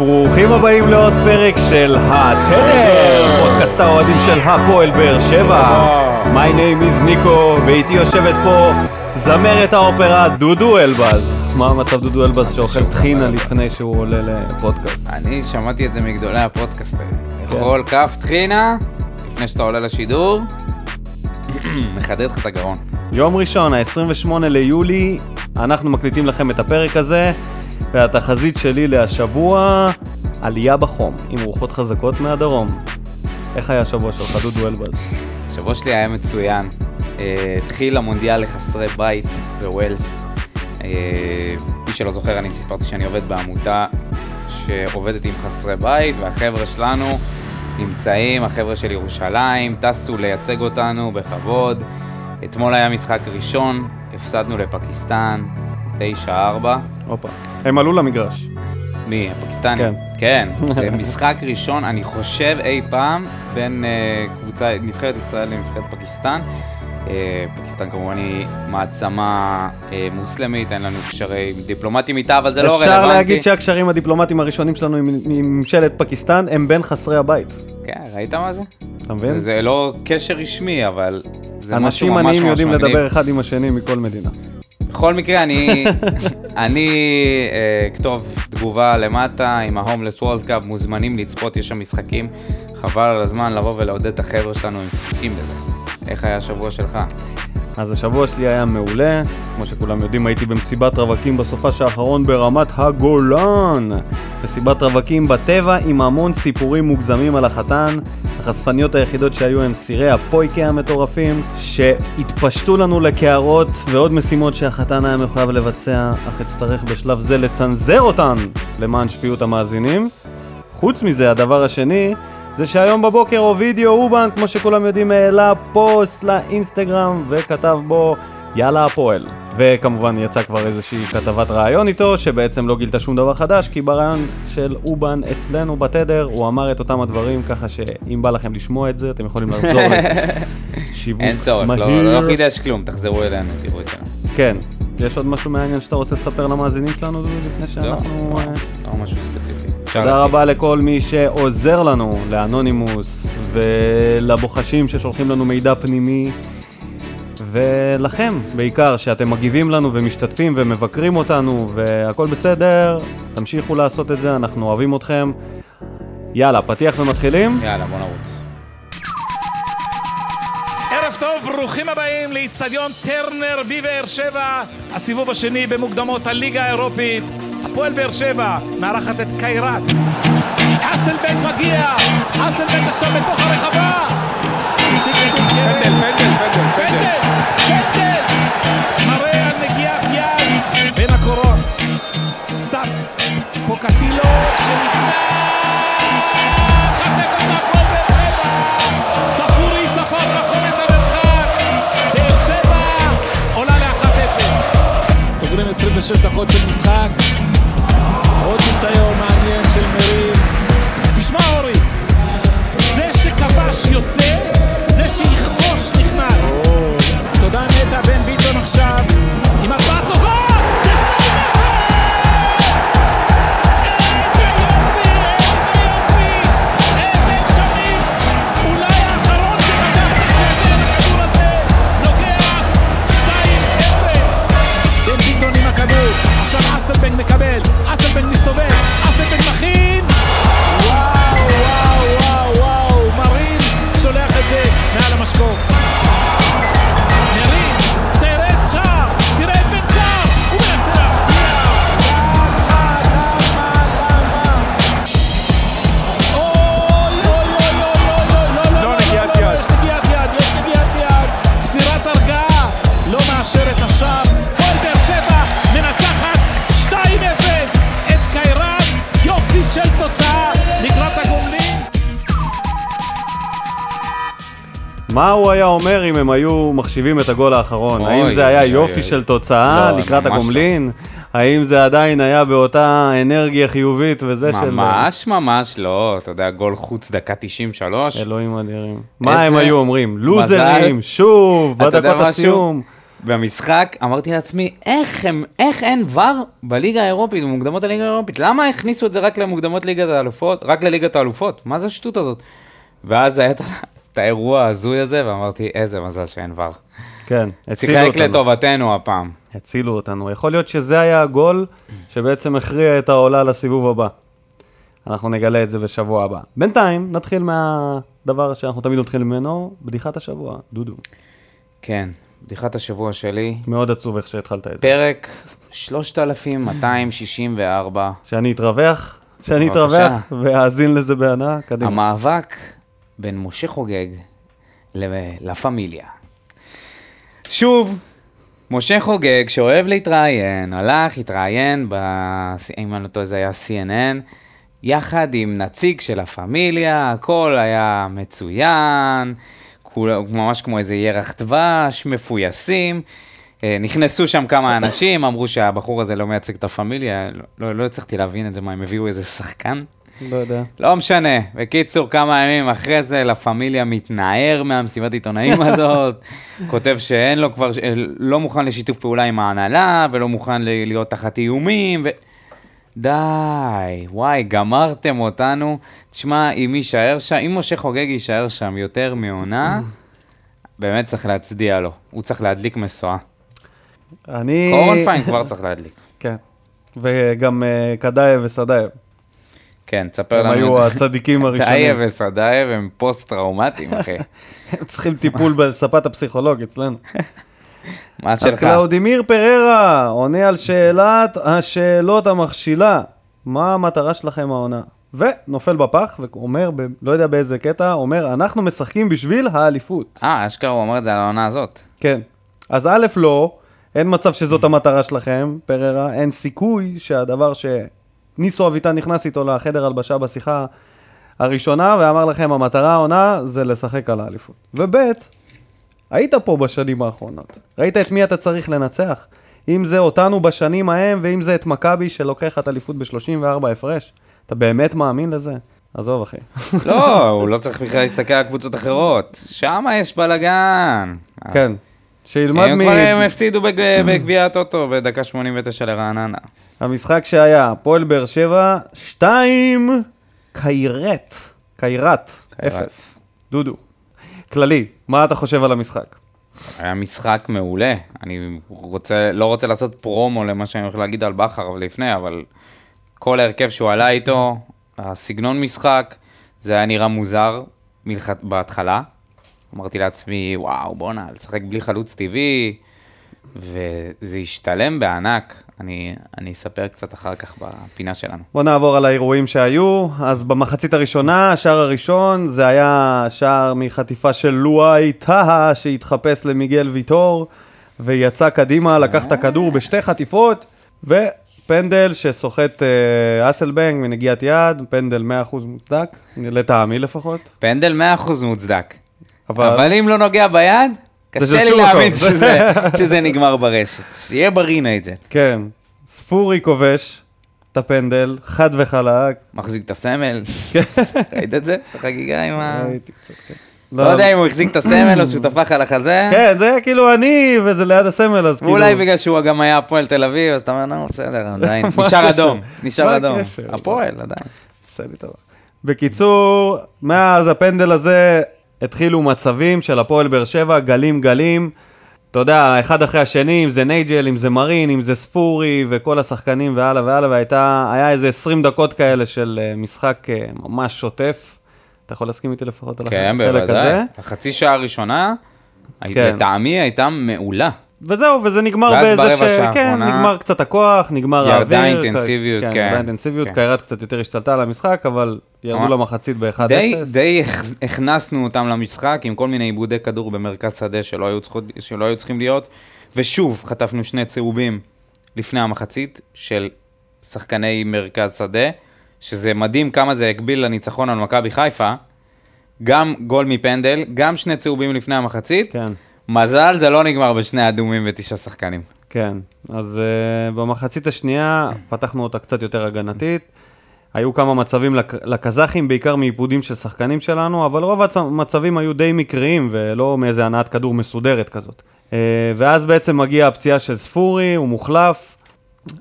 ברוכים הבאים לעוד פרק של התדר, פודקאסט האוהדים של הפועל באר שבע. My name is ניקו, ואיתי יושבת פה זמרת האופרה דודו אלבז. מה המצב דודו אלבז שאוכל טחינה לפני שהוא עולה לפודקאסט? אני שמעתי את זה מגדולי הפודקאסטרים. לאכול כף טחינה לפני שאתה עולה לשידור, מחדד לך את הגרון. יום ראשון, ה-28 ליולי, אנחנו מקליטים לכם את הפרק הזה, והתחזית שלי להשבוע, עלייה בחום, עם רוחות חזקות מהדרום. איך היה השבוע שלך, דודו אלבז? השבוע שלי היה מצוין. אה, התחיל המונדיאל לחסרי בית בווילס. אה, מי שלא זוכר, אני סיפרתי שאני עובד בעמותה שעובדת עם חסרי בית, והחבר'ה שלנו נמצאים, החבר'ה של ירושלים, טסו לייצג אותנו בכבוד. אתמול היה משחק ראשון, הפסדנו לפקיסטן, 9-4. הופה. הם עלו למגרש. מי? הפקיסטנים? כן. כן, זה משחק ראשון, אני חושב אי פעם, בין uh, קבוצה, נבחרת ישראל לנבחרת פקיסטן. Uh, פקיסטן כמובן היא מעצמה uh, מוסלמית, אין לנו קשרי דיפלומטיים איתה, אבל זה לא רלוונטי. אפשר להגיד שהקשרים הדיפלומטיים הראשונים שלנו עם ממשלת פקיסטן הם בין חסרי הבית. כן, ראית מה זה? אתה מבין? זה לא קשר רשמי, אבל זה משהו אנשים ממש עניים ממש יודעים מגניב. לדבר אחד עם השני מכל מדינה. בכל מקרה, אני, אני אה, אכתוב תגובה למטה עם ההומלס וולד קאפ, מוזמנים לצפות, יש שם משחקים. חבל על הזמן לבוא ולעודד את החבר'ה שלנו, הם משחקים בזה. איך היה השבוע שלך? אז השבוע שלי היה מעולה, כמו שכולם יודעים הייתי במסיבת רווקים בסופש האחרון ברמת הגולן. מסיבת רווקים בטבע עם המון סיפורים מוגזמים על החתן. החשפניות היחידות שהיו הם סירי הפויקה המטורפים, שהתפשטו לנו לקערות ועוד משימות שהחתן היה מחויב לבצע, אך אצטרך בשלב זה לצנזר אותן למען שפיות המאזינים. חוץ מזה, הדבר השני, זה שהיום בבוקר אובידיו אובן, כמו שכולם יודעים, העלה פוסט לאינסטגרם וכתב בו יאללה הפועל. וכמובן יצא כבר איזושהי כתבת ראיון איתו, שבעצם לא גילתה שום דבר חדש, כי בראיון של אובן אצלנו בתדר, הוא אמר את אותם הדברים, ככה שאם בא לכם לשמוע את זה, אתם יכולים לחזור לזה. שיווק אין צורך, לא, מהיר. לא חידש כלום, תחזרו אלינו, תראו את שלנו. כן. יש עוד משהו מעניין שאתה רוצה לספר למאזינים שלנו לפני לא, שאנחנו... לא, אה, לא משהו ספציפי. תודה. רבה לכל מי שעוזר לנו, לאנונימוס, ולבוחשים ששולחים לנו מידע פנימי, ולכם בעיקר, שאתם מגיבים לנו ומשתתפים ומבקרים אותנו, והכל בסדר, תמשיכו לעשות את זה, אנחנו אוהבים אתכם. יאללה, פתיח ומתחילים? יאללה, בוא נרוץ. ערב טוב, ברוכים הבאים לאיצטדיון טרנר בבאר שבע, הסיבוב השני במוקדמות הליגה האירופית. הפועל באר שבע מארחת את קיירת. אסלבנק מגיע! אסלבנק עכשיו בתוך הרחבה! פנדל, פנדל, פנדל, פנדל, פנדל! מראה על נגיעת יד בין הקורות. סטס פוקטילו שנכנס! 26 דקות של משחק. עוד ניסיון מעניין של מריל. תשמע אורי, זה שכבש יוצא, זה שיכבוש נכנס. תודה נטע בן ביטון עכשיו, עם ארבעה טובה! עכשיו אסלבנג מקבל, אסלבנג מסתובב, מה הוא היה אומר אם הם היו מחשיבים את הגול האחרון? אוי, האם זה היה אוי, יופי אוי. של תוצאה לא, לקראת לא. הגומלין? האם זה עדיין היה באותה אנרגיה חיובית וזה של... ממש ממש לא, אתה יודע, גול חוץ דקה 93. אלוהים אדירים. מה הם היו אומרים? לוזרים. שוב, בדקות? הסיום. במשחק, אמרתי לעצמי, איך, הם, איך אין ור בליגה האירופית, במוקדמות הליגה האירופית? למה הכניסו את זה רק למוקדמות ליגת האלופות, רק לליגת האלופות? מה זה השטות הזאת? ואז היה האירוע ההזוי הזה, ואמרתי, איזה מזל שאין ור. כן, הצילו שיחק אותנו. לטובתנו הפעם. הצילו אותנו. יכול להיות שזה היה הגול שבעצם הכריע את העולה לסיבוב הבא. אנחנו נגלה את זה בשבוע הבא. בינתיים, נתחיל מהדבר שאנחנו תמיד מתחילים ממנו, בדיחת השבוע, דודו. כן, בדיחת השבוע שלי, מאוד עצוב איך שהתחלת את זה. פרק 3264, שאני אתרווח, שאני. אתרווח ואאזין לזה בהנאה, קדימה. המאבק בין משה חוגג ל- לה פמיליה. שוב, משה חוגג, שאוהב להתראיין, הלך, התראיין, ב... אם אני לא טועה זה היה CNN, יחד עם נציג של הפמיליה, הכל היה מצוין, כול, ממש כמו איזה ירח דבש, מפויסים. אה, נכנסו שם כמה אנשים, אמרו שהבחור הזה לא מייצג את הפמיליה, לא, לא, לא הצלחתי להבין את זה, מה, הם הביאו איזה שחקן? לא יודע. לא משנה. בקיצור, כמה ימים אחרי זה, לה פמיליה מתנער מהמסיבת עיתונאים הזאת, כותב שאין לו כבר, לא מוכן לשיתוף פעולה עם ההנהלה, ולא מוכן להיות תחת איומים, ו... די, וואי, גמרתם אותנו. תשמע, אם יישאר שם, אם משה חוגג יישאר שם יותר מעונה, באמת צריך להצדיע לו. הוא צריך להדליק משואה. אני... קורנפיין כבר צריך להדליק. כן. וגם אה, קדאייב וסדאייב. כן, תספר הם לנו. היו את זה. הצדיקים טייב הראשונים. וסדאייב הם פוסט-טראומטיים, אחי. הם צריכים טיפול בספת הפסיכולוג אצלנו. מה אז שלך? קלאודימיר פררה עונה על שאלת השאלות המכשילה. מה המטרה שלכם העונה? ונופל בפח ואומר, ב- לא יודע באיזה קטע, אומר, אנחנו משחקים בשביל האליפות. אה, אשכרה הוא אומר את זה על העונה הזאת. כן. אז א', לא, אין מצב שזאת המטרה שלכם, פררה, אין סיכוי שהדבר שניסו אביטן נכנס איתו לחדר הלבשה בשיחה הראשונה, ואמר לכם, המטרה העונה זה לשחק על האליפות. וב', היית פה בשנים האחרונות, ראית את מי אתה צריך לנצח? אם זה אותנו בשנים ההם, ואם זה את מכבי שלוקחת אליפות ב-34 הפרש. אתה באמת מאמין לזה? עזוב, אחי. לא, הוא לא צריך בכלל להסתכל על קבוצות אחרות. שם יש בלאגן. כן. שילמד הם מ... כבר הם הפסידו בג- בגביע הטוטו בדקה 89 לרעננה. המשחק שהיה, הפועל באר שבע, 2, קיירט. קיירת. 0. דודו. כללי, מה אתה חושב על המשחק? היה משחק מעולה. אני רוצה, לא רוצה לעשות פרומו למה שאני הולך להגיד על בכר לפני, אבל כל ההרכב שהוא עלה איתו, הסגנון משחק, זה היה נראה מוזר מלכת, בהתחלה. אמרתי לעצמי, וואו, בואנה, לשחק בלי חלוץ טבעי, וזה השתלם בענק. אני, אני אספר קצת אחר כך בפינה שלנו. בוא נעבור על האירועים שהיו. אז במחצית הראשונה, השער הראשון, זה היה שער מחטיפה של לואי טהה, שהתחפש למיגל ויטור, ויצא קדימה, לקח את הכדור בשתי חטיפות, ופנדל שסוחט אה, אסלבנג מנגיעת יד, פנדל 100% מוצדק, לטעמי לפחות. פנדל 100% מוצדק. אבל- אבל אם לא נוגע ביד, קשה לי. להאמין שזה, שזה נגמר ברשת. שיהיה בריא נייג'ט. כן, ספורי כובש את הפנדל, חד וחלק. מחזיק את הסמל. ראית את זה? את החגיגה עם ה... ראיתי קצת, כן. לא יודע אם הוא החזיק את הסמל או שהוא טפח על החזה. כן, זה כאילו אני, וזה ליד הסמל, אז כאילו... ואולי בגלל שהוא גם היה הפועל תל אביב, אז אתה אומר, נו, בסדר, עדיין. נשאר? אדום. נשאר אדום. הפועל, עדיין. לי טובה. בקיצור, מאז הפנדל הזה התחילו מצבים של הפועל באר שבע, גלים גלים. אתה יודע, אחד אחרי השני, אם זה נייג'ל, אם זה מרין, אם זה ספורי, וכל השחקנים והלאה והלאה, והייתה, היה איזה 20 דקות כאלה של אה, משחק אה, ממש שוטף. אתה יכול להסכים איתי לפחות על כן, החלק הזה? בוודאי. החצי שעה הראשונה, כן. לטעמי הייתה מעולה. וזהו, וזה נגמר ואז באיזה ברבע שעה כן, האחרונה נגמר קצת הכוח, נגמר ירדה האוויר. האינטנסיביות, כן. כן. ירדה האינטנסיביות, כן. קיירת קצת יותר השתלטה על המשחק, אבל ירדו ממש. למחצית ב-1-0. די, די הכ- הכנסנו אותם למשחק עם כל מיני עיבודי כדור במרכז שדה שלא היו, צריכות, שלא היו צריכים להיות, ושוב חטפנו שני צהובים לפני המחצית של שחקני מרכז שדה, שזה מדהים כמה זה הקביל לניצחון על מכבי חיפה, גם גול מפנדל, גם שני צהובים לפני המחצית, כן, מזל זה לא נגמר בשני אדומים ותשעה שחקנים. כן. אז uh, במחצית השנייה פתחנו אותה קצת יותר הגנתית. היו כמה מצבים לק- לקזחים, בעיקר מעיבודים של שחקנים שלנו, אבל רוב המצבים היו די מקריים ולא מאיזה הנעת כדור מסודרת כזאת. אה, ואז בעצם מגיעה הפציעה של ספורי, הוא מוחלף.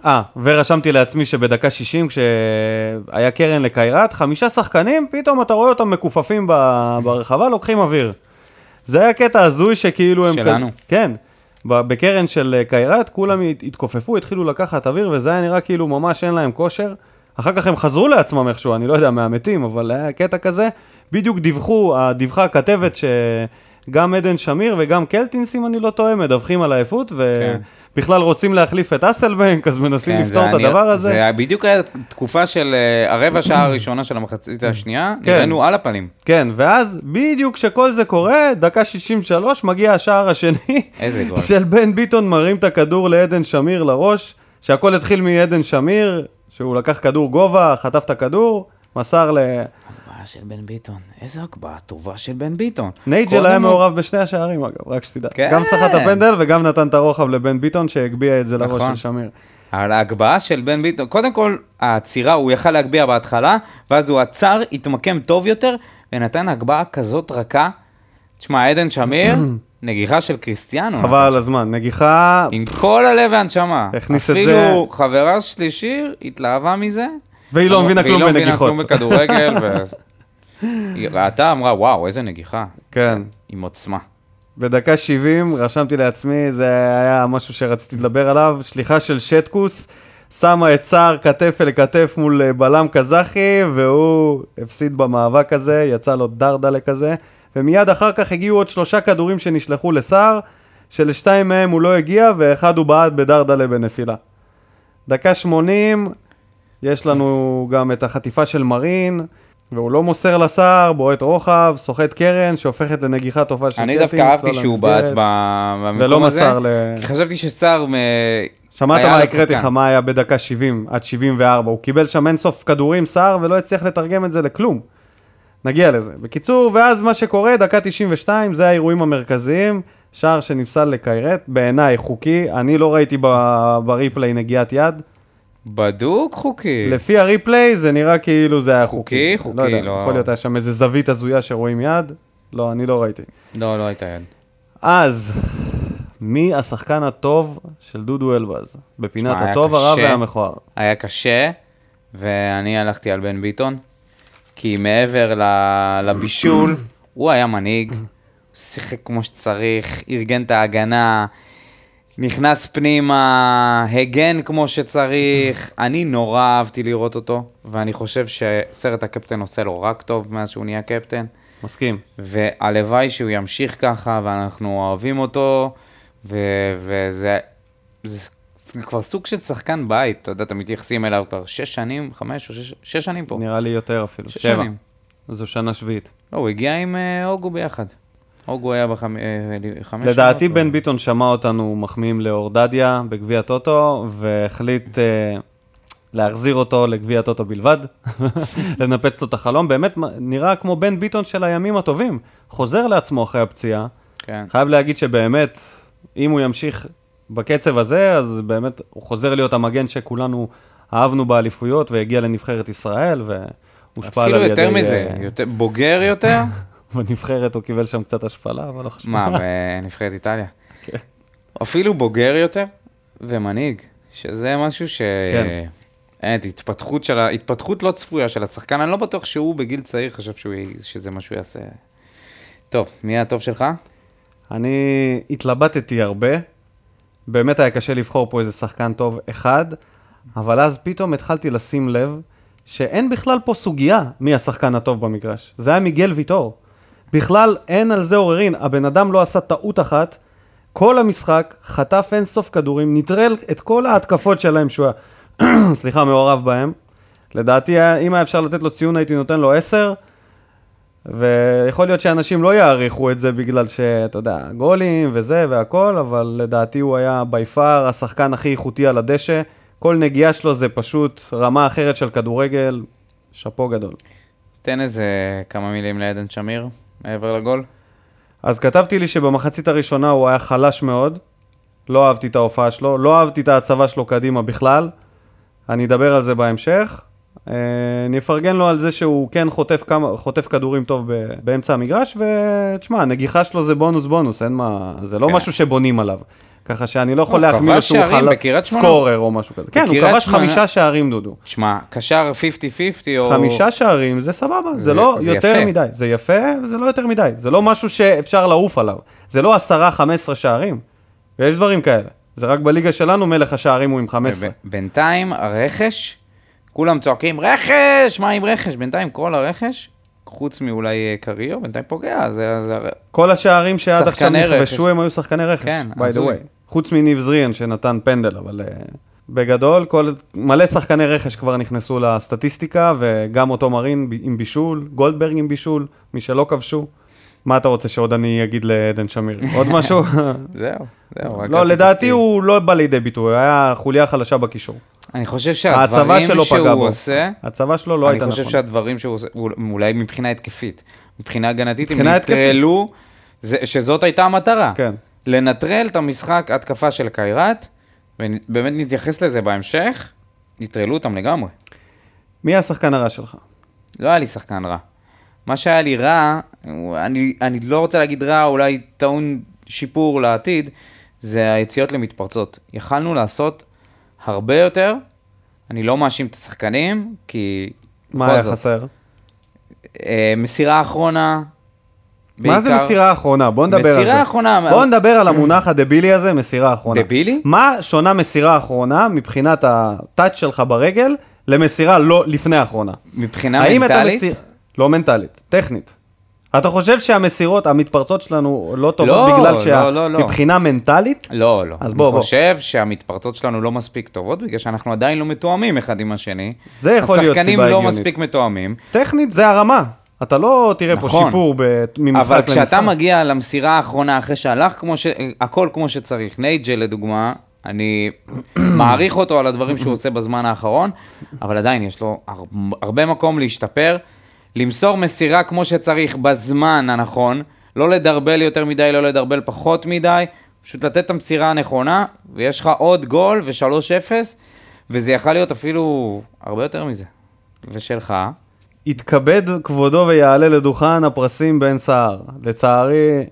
אה, ורשמתי לעצמי שבדקה 60, כשהיה קרן לקיירת, חמישה שחקנים, פתאום אתה רואה אותם מכופפים ברחבה, לוקחים אוויר. זה היה קטע הזוי שכאילו הם... שלנו. כ- כן. בקרן של אה, קיירת, כולם הת- התכופפו, התחילו לקחת אוויר, וזה היה נראה כאילו ממש אין להם כושר. אחר כך הם חזרו לעצמם איכשהו, אני לא יודע, מהמתים, אבל היה קטע כזה. בדיוק דיווחו, דיווחה הכתבת שגם עדן שמיר וגם קלטינס, אם אני לא טועה, מדווחים על העייפות, ובכלל רוצים להחליף את אסלבנק, אז מנסים כן, לפתור את היה הדבר הזה. זה בדיוק היה תקופה של אה, הרבע שעה הראשונה של המחצית השנייה, כן. נראינו על הפנים. כן, ואז בדיוק כשכל זה קורה, דקה 63, מגיע השער השני. איזה גול. של בן ביטון מרים את הכדור לעדן שמיר לראש, שהכל התחיל מעדן שמיר, שהוא לקח כדור גובה, חטף את הכדור, מסר ל... הגבהה של בן ביטון, איזה הגבהה טובה של בן ביטון. נייג'ל היה מעורב בשני השערים אגב, רק שתדע. כן. גם סחט הפנדל וגם נתן את הרוחב לבן ביטון שהגביה את זה לראש נכון. של שמיר. אבל ההגבהה של בן ביטון, קודם כל, העצירה, הוא יכל להגביה בהתחלה, ואז הוא עצר, התמקם טוב יותר, ונתן הגבהה כזאת רכה. תשמע, עדן שמיר, נגיחה של קריסטיאנו. חבל על הזמן, נגיחה, עם כל הלב והנשמה. הכניס את אפילו חברה שלי שיר התלהבה מזה. והיא לא מבינה כלום והיא לא מבינה בנגיחות. כלום בכדורגל. היא ראתה, אמרה, וואו, איזה נגיחה. כן. עם עוצמה. בדקה 70 רשמתי לעצמי, זה היה משהו שרציתי לדבר עליו, שליחה של שטקוס, שמה את סער כתף אל כתף מול אה, בלם קזחי, והוא הפסיד במאבק הזה, יצא לו דרדלה כזה, ומיד אחר כך הגיעו עוד שלושה כדורים שנשלחו לסער, שלשתיים מהם הוא לא הגיע, ואחד הוא בעט בדרדלה בנפילה. דקה 80, יש לנו גם את החטיפה של מרין, והוא לא מוסר לסער, בועט רוחב, סוחט קרן, שהופכת לנגיחה טובה של אני קלטינס, דווקא אהבתי שהוא. בעט במקום ולא הזה. מסר ל... כי חשבתי שסער... מ- שמעת מה הקראתי לך. מה היה בדקה 70 עד 74, הוא קיבל שם אינסוף כדורים סער ולא הצליח לתרגם את זה לכלום. נגיע לזה. בקיצור, ואז מה שקורה, דקה 92, זה האירועים המרכזיים, שער שנפסל לקיירט, בעיניי חוקי, אני לא ראיתי בריפליי נגיעת יד. בדוק חוקי. לפי הריפליי זה נראה כאילו זה היה חוקי. חוקי, לא יודע, חוקי, לא- יכול להיות היה שם איזה זווית הזויה שרואים יד, לא, אני לא ראיתי. לא, לא הייתה יד. אז, מי השחקן הטוב של דודו אלבז? בפינת שמע, היה הטוב, הרע. והמכוער. היה קשה, ואני הלכתי על בן ביטון, כי מעבר לבישול, הוא היה מנהיג, הוא שיחק כמו שצריך, ארגן את ההגנה, נכנס פנימה, הגן כמו שצריך. אני נורא אהבתי לראות אותו, ואני חושב שסרט הקפטן עושה לו רק טוב מאז שהוא נהיה קפטן. מסכים. והלוואי שהוא ימשיך ככה, ואנחנו אוהבים אותו, ו- וזה זה, זה כבר סוג של שחקן בית, אתה יודע, אתם מתייחסים אליו כבר שש שנים, חמש או שש, שש שנים פה. נראה לי יותר אפילו. שש שבע. שנים. זו שנה שביעית. לא, הוא הגיע עם אה, אוגו ביחד. אוגו היה בחמש שנים. לדעתי בן ביטון שמע אותנו מחמיאים לאורדדיה בגביע טוטו, והחליט אה, להחזיר אותו לגביע טוטו בלבד, לנפץ לו את החלום. באמת נראה כמו בן ביטון של הימים הטובים. חוזר לעצמו אחרי הפציעה. כן. חייב להגיד שבאמת, אם הוא ימשיך בקצב הזה, אז באמת הוא חוזר להיות המגן שכולנו אהבנו באליפויות, והגיע לנבחרת ישראל, והושפע על אפילו ידי... יותר מזה, אה, יותר, בוגר יותר. בנבחרת הוא קיבל שם קצת השפלה, אבל לא חשוב. מה, בנבחרת איטליה? כן. אפילו בוגר יותר ומנהיג, שזה משהו ש... כן. אין, התפתחות של ה... התפתחות לא צפויה של השחקן, אני לא בטוח שהוא בגיל צעיר חשב שהוא... שזה מה שהוא יעשה. טוב, מי הטוב שלך? אני התלבטתי הרבה, באמת היה קשה לבחור פה איזה שחקן טוב אחד, אבל אז פתאום התחלתי לשים לב שאין בכלל פה סוגיה מי השחקן הטוב במגרש. זה היה מיגל ויטור. בכלל אין על זה עוררין, הבן אדם לא עשה טעות אחת, כל המשחק חטף אין סוף כדורים, נטרל את כל ההתקפות שלהם שהוא היה, סליחה, מעורב בהם. לדעתי, אם היה אפשר לתת לו ציון הייתי נותן לו 10, ויכול להיות שאנשים לא יעריכו את זה בגלל שאתה יודע, גולים וזה והכל, אבל לדעתי הוא היה בי פאר השחקן הכי איכותי על הדשא. כל נגיעה שלו זה פשוט רמה אחרת של כדורגל, שאפו גדול. תן איזה כמה מילים לעדן שמיר, מעבר לגול. אז כתבתי לי שבמחצית הראשונה הוא היה חלש מאוד, לא אהבתי את ההופעה שלו, לא אהבתי את ההצבה שלו קדימה בכלל, אני אדבר על זה בהמשך. אה, אני אפרגן לו על זה שהוא כן חוטף, כמה, חוטף כדורים טוב ב, באמצע המגרש, ותשמע, הנגיחה שלו זה בונוס בונוס, אין מה, זה לא כן. משהו שבונים עליו. ככה שאני לא יכול הוא להחמיא לו שהוא חלק. סקורר או משהו כזה. כן, הוא בקריית כבש שמונה- חמישה שערים, דודו. תשמע, קשר 50-50 או... חמישה שערים זה סבבה, זה זה- לא זה יותר יפה. מדי. זה יפה, וזה לא יותר מדי. זה לא משהו שאפשר לעוף עליו. זה לא עשרה, חמש עשרה שערים. ויש דברים כאלה. זה רק בליגה שלנו מלך השערים הוא עם חמש עשרה. ב- בינתיים הרכש, כולם צועקים רכש, מה עם רכש? בינתיים כל הרכש, חוץ מאולי אה, קריו, בינתיים פוגע, זה... זה... כל השערים שעד עכשיו. נכבשו הם היו שחקני רכש, כן, by the הזוי. way. חוץ מניב זריאן שנתן פנדל, אבל uh, בגדול, כל, מלא שחקני רכש כבר נכנסו לסטטיסטיקה, וגם אותו מרין עם בישול, גולדברג עם בישול, מי שלא כבשו. מה אתה רוצה שעוד אני אגיד לעדן שמיר? עוד משהו? זהו, זהו. לא, לדעתי. הוא לא בא לידי ביטוי, היה חוליה חלשה בקישור. אני חושב שהדברים שהוא. עושה, הצבה שלו לא אני הייתה חושב נכונה. שהדברים שהוא עושה, אולי מבחינה התקפית, מבחינה הגנתית, הם מבחינה התקפית. נטרלו, שזאת הייתה המטרה. כן. לנטרל את המשחק התקפה של קיירת, ובאמת נתייחס לזה בהמשך, נטרלו אותם לגמרי. מי השחקן הרע שלך? לא היה לי שחקן רע. מה שהיה לי רע, אני, אני לא רוצה להגיד רע, אולי טעון שיפור לעתיד, זה היציאות למתפרצות. יכלנו לעשות הרבה יותר, אני לא מאשים את השחקנים, כי... מה היה זאת, חסר? אה, מסירה אחרונה, מה זה בעיקר- מסירה אחרונה? בוא נדבר על זה. מסירה אחרונה, בוא נדבר על המונח הדבילי הזה, מסירה אחרונה. דבילי? מה שונה מסירה אחרונה מבחינת הטאץ' שלך ברגל למסירה לא לפני האחרונה? מבחינה מנטלית, מסיר- לא מנטלית, טכנית. אתה חושב שהמסירות, המתפרצות שלנו לא טובות לא, בגלל לא, שה... לא, לא. מבחינה מנטלית? לא, לא. אז בוא, אני בוא. חושב שהמתפרצות שלנו לא מספיק טובות, בגלל שאנחנו עדיין לא מתואמים אחד עם השני. זה יכול להיות השחקנים סיבה לא הגיונית. מספיק מתואמים. טכנית זה הרמה. אתה לא תראה פה נכון. שיפור ב... ממשחק אבל למשחק. כשאתה מגיע למסירה האחרונה אחרי שהלך כמו ש... הכל כמו שצריך, נייג'ל לדוגמה, אני מעריך אותו על הדברים שהוא עושה בזמן האחרון, אבל עדיין יש לו הר... הרבה מקום להשתפר, למסור מסירה כמו שצריך בזמן הנכון, לא לדרבל יותר מדי, לא לדרבל פחות מדי, פשוט לתת את המסירה הנכונה, ויש לך עוד גול ו-3-0, וזה יכול להיות אפילו הרבה יותר מזה. ושלך, יתכבד כבודו ויעלה לדוכן הפרסים בן סער. לצערי,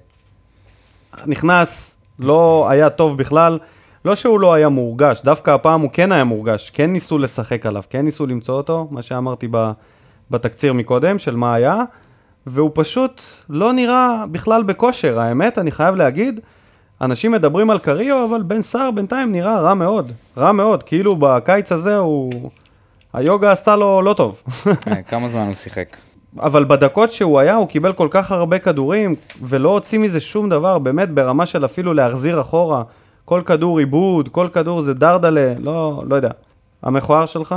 נכנס, לא היה טוב בכלל. לא שהוא לא היה מורגש, דווקא הפעם הוא כן היה מורגש. כן ניסו לשחק עליו, כן ניסו למצוא אותו, מה שאמרתי ב, בתקציר מקודם, של מה היה. והוא פשוט לא נראה בכלל בכושר. האמת, אני חייב להגיד, אנשים מדברים על קריו, אבל בן סער בינתיים נראה רע מאוד. רע מאוד, כאילו בקיץ הזה הוא... היוגה עשתה לו לא טוב. אה, כמה זמן הוא שיחק? אבל בדקות שהוא היה, הוא קיבל כל כך הרבה כדורים, ולא הוציא מזה שום דבר, באמת ברמה של אפילו להחזיר אחורה. כל כדור עיבוד, כל כדור זה דרדלה, לא, לא יודע. המכוער שלך?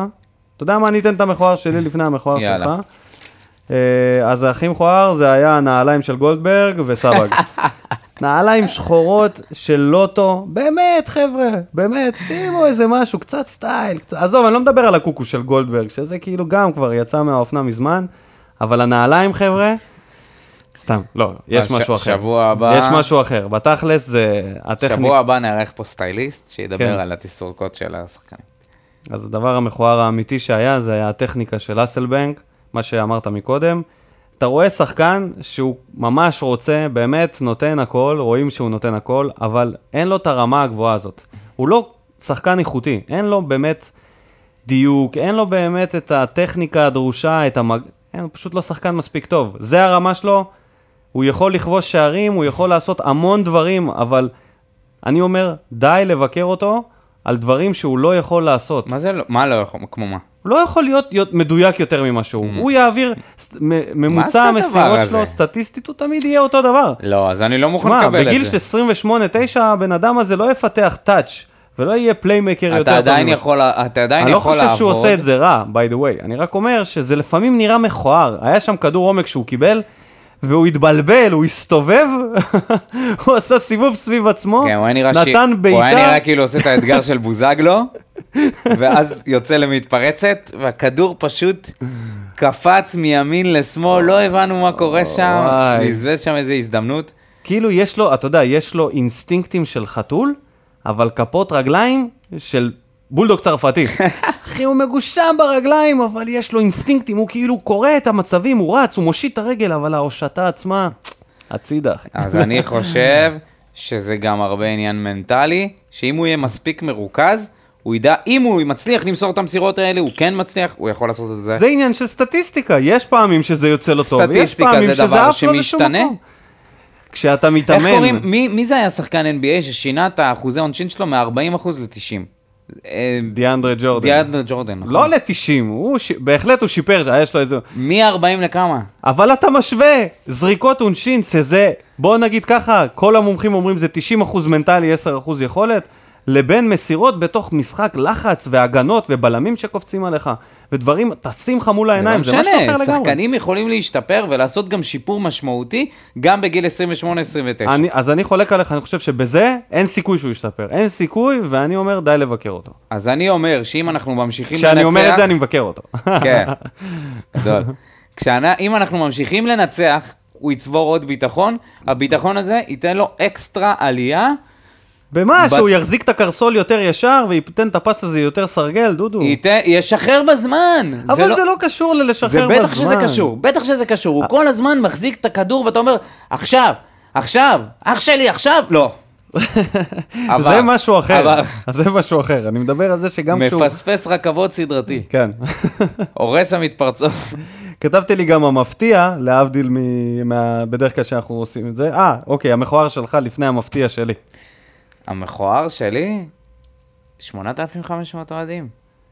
אתה יודע מה, אני אתן את המכוער שלי לפני המכוער. שלך. אה, אז הכי מכוער זה היה הנעליים של גולדברג וסבג. נעליים שחורות של לוטו, באמת חבר'ה, באמת, שימו איזה משהו, קצת סטייל, קצת... עזוב, אני לא מדבר על הקוקו של גולדברג, שזה כאילו גם כבר יצא מהאופנה מזמן, אבל הנעליים חבר'ה, סתם, לא, יש משהו אחר. שבוע הבא- יש משהו אחר, בתכלס זה הטכניקה. שבוע הבא נארח פה סטייליסט, שידבר כן. על התסרוקות של השחקנים. אז הדבר המכוער האמיתי שהיה, זה היה הטכניקה של אסלבנק, מה שאמרת מקודם. אתה רואה שחקן שהוא ממש רוצה, באמת נותן הכל, רואים שהוא נותן הכל, אבל אין לו את הרמה הגבוהה הזאת. הוא לא שחקן איכותי, אין לו באמת דיוק, אין לו באמת את הטכניקה הדרושה, את המג... אין, הוא פשוט לא שחקן מספיק טוב. זה הרמה שלו, הוא יכול לכבוש שערים, הוא יכול לעשות המון דברים, אבל אני אומר, די לבקר אותו על דברים שהוא לא יכול לעשות. מה זה לא, מה לא יכול, כמו מה? הוא לא יכול להיות, להיות מדויק יותר ממה שהוא. הוא יעביר, ס- מ- ממוצע המסירות הזה? שלו, סטטיסטית, הוא תמיד יהיה אותו דבר. לא, אז אני לא מוכן שמע, לקבל בגיל את זה. 28-9, הבן אדם הזה לא יפתח טאץ', ולא יהיה פליימקר יותר טוב. אתה עדיין. יכול, עדיין אני לא חושב לעבוד. שהוא עושה את זה רע, by the way. אני רק אומר שזה לפעמים נראה מכוער. היה שם כדור עומק שהוא קיבל, והוא התבלבל, הוא הסתובב, הוא עשה סיבוב סביב עצמו, כן, הוא היה נראה ש- נתן הוא היה בעיטה. נראה כאילו עושה את האתגר של בוזגלו, ואז יוצא למתפרצת, והכדור פשוט קפץ מימין לשמאל, לא הבנו מה קורה שם. בזבז שם איזו הזדמנות. כאילו יש לו, אתה יודע, יש לו אינסטינקטים של חתול, אבל כפות רגליים של בולדוג צרפתי. אחי, הוא מגושם ברגליים, אבל יש לו אינסטינקטים, הוא כאילו קורא את המצבים, הוא רץ, הוא מושיט את הרגל, אבל ההושטה עצמה, הצידה, אחי. אז אני חושב שזה גם הרבה עניין מנטלי, שאם הוא יהיה מספיק מרוכז, הוא ידע, אם הוא מצליח למסור את המסירות האלה, הוא כן מצליח, הוא יכול לעשות את זה. זה עניין של סטטיסטיקה, יש פעמים שזה יוצא לא טוב, יש סטטיסטיקה פעמים זה שזה עף לו לשום שמשתנה? מקום. כשאתה איך קוראים, מתאמן, מי, מי זה היה שחקן NBA ששינה את האחוזי עונשין שלו מ-40% ל-90? דיאנדרה ג'ורדן. דיאנדרה ג'ורדן, נכון? לא ל-90, הוא ש- בהחלט הוא שיפר, יש לו איזה... מ-40 לכמה? אבל אתה משווה זריקות עונשין, שזה, בוא נגיד ככה, כל המומחים אומרים זה 90% מנטלי, 10% יכולת, לבין מסירות בתוך משחק לחץ והגנות ובלמים שקופצים עליך, ודברים טסים לך מול לא העיניים, זה משהו אחר משנה, לגמרי. שחקנים יכולים להשתפר ולעשות גם שיפור משמעותי, גם בגיל 28-29. אני, אז אני חולק עליך, אני חושב שבזה אין סיכוי שהוא ישתפר. אין סיכוי, ואני אומר די לבקר אותו. אז אני אומר שאם אנחנו ממשיכים לנצח... כשאני אומר את זה, אני מבקר אותו. כן, גדול. אם אנחנו ממשיכים לנצח, הוא יצבור עוד ביטחון, הביטחון הזה ייתן לו אקסטרה עלייה, במה? ב- שהוא יחזיק את הקרסול יותר ישר וייתן את הפס הזה יותר סרגל, דודו. ייתן, ישחרר בזמן. אבל זה לא קשור ללשחרר זה בזמן. בטח שזה קשור, בטח שזה קשור. הוא כל הזמן מחזיק את הכדור ואתה אומר, עכשיו, עכשיו, אח שלי, עכשיו, לא. עבר, זה משהו אחר. עבר. זה משהו אחר. אני מדבר על זה שגם כשהוא... מפספס רכבות סדרתי. כן. הורס המתפרצות. כתבתי לי גם המפתיע, להבדיל מ... מה... בדרך כלל שאנחנו עושים את זה. אה, אוקיי, המכוער שלך לפני המפתיע שלי. המכוער שלי, 8,500 אוהדים,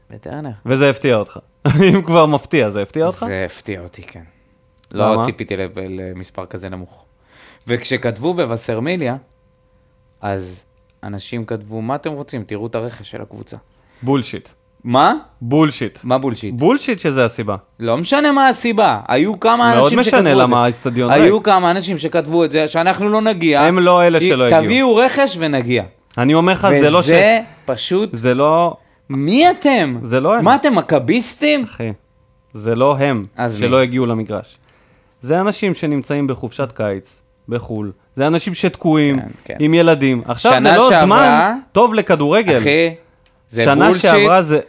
בטרנר. וזה הפתיע אותך. אם כבר מפתיע, זה הפתיע אותך? זה הפתיע אותי, כן. למה? לא ציפיתי ל- למספר כזה נמוך. וכשכתבו בווסרמיליה, אז אנשים כתבו, מה אתם רוצים? תראו את הרכש של הקבוצה. bullshit. מה? bullshit. מה bullshit? bullshit שזה הסיבה. לא משנה מה הסיבה, היו כמה מאוד אנשים שכתבו את זה. משנה למה האצטדיון ריק. היו כמה אנשים שכתבו את זה, שאנחנו לא נגיע. הם לא אלה שלא הגיעו. תביאו רכש ונגיע. אני אומר לך, זה לא ש... וזה פשוט, זה לא... מי אתם? זה לא הם. מה אתם, מכביסטים? אחי, זה לא הם שלא? הגיעו למגרש. זה אנשים שנמצאים בחופשת קיץ, בחו"ל. זה אנשים שתקועים, כן, כן. עם ילדים. עכשיו זה לא זמן טוב לכדורגל. אחי, זה שנה בולשיט. שעברה זה...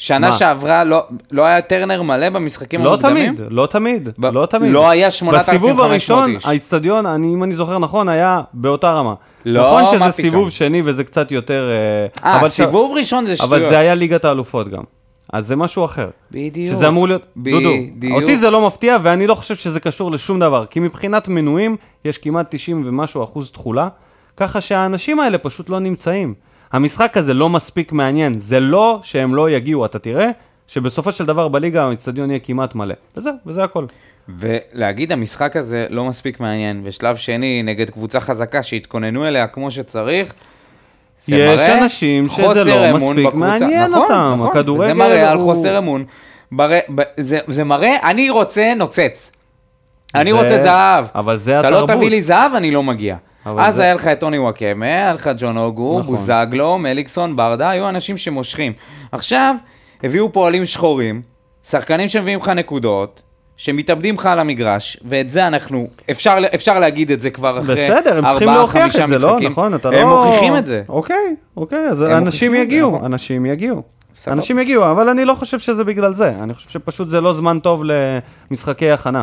שנה מה? שעברה לא, לא היה טרנר מלא במשחקים לא המוקדמים? תמיד, לא תמיד, ב- לא תמיד. לא היה 8,500 בסיבוב הראשון, איש. האיצטדיון, אם אני זוכר נכון, היה באותה רמה. לא, נכון מה שזה פתאום. סיבוב שני וזה קצת יותר... אה, אה, אבל ש- סיבוב ראשון זה שטויות. אבל זה היה ליגת האלופות גם. אז זה משהו אחר. בדיוק. שזה אמור להיות... דודו, בדיוק. אותי זה לא מפתיע, ואני לא חושב שזה קשור לשום דבר. כי מבחינת מנויים, יש כמעט 90 ומשהו אחוז תכולה, ככה שהאנשים האלה פשוט לא נמצאים. המשחק הזה לא מספיק מעניין. זה לא שהם לא יגיעו, אתה תראה שבסופו של דבר בליגה האצטדיון יהיה כמעט מלא. וזהו, וזה הכל. ולהגיד המשחק הזה לא מספיק מעניין, ושלב שני נגד קבוצה חזקה שהתכוננו אליה כמו שצריך, זה יש מראה אנשים שזה לא מספיק בקבוצה. מעניין נכון, אותם. נכון, הכדורגל וזה מראה על הוא- חוסר אמון. בר... ב... זה, זה מראה, אני רוצה נוצץ. אני זה- רוצה זהב. אבל זה אתה לא התרבות. תביא לי זהב, אני לא מגיע. אז זה- היה לך את טוני וואקמה, היה לך ג'ון אוגו, נכון. בוזגלו, מליקסון, ברדה, היו אנשים שמושכים. עכשיו, הביאו פועלים שחורים, שחקנים שמביאים לך נקודות, שמתאבדים לך על המגרש, ואת זה אנחנו, אפשר, אפשר להגיד את זה כבר אחרי בסדר, הם צריכים ארבעה, להוכיח חמישה את זה, לא? משחקים. נכון, אתה לא... הם מוכיחים את זה. אוקיי, אוקיי, אז אנשים את זה, יגיעו, נכון. אנשים יגיעו. סבבה. אנשים יגיעו, אבל אני לא חושב שזה בגלל זה. אני חושב שפשוט זה לא זמן טוב למשחקי הכנה.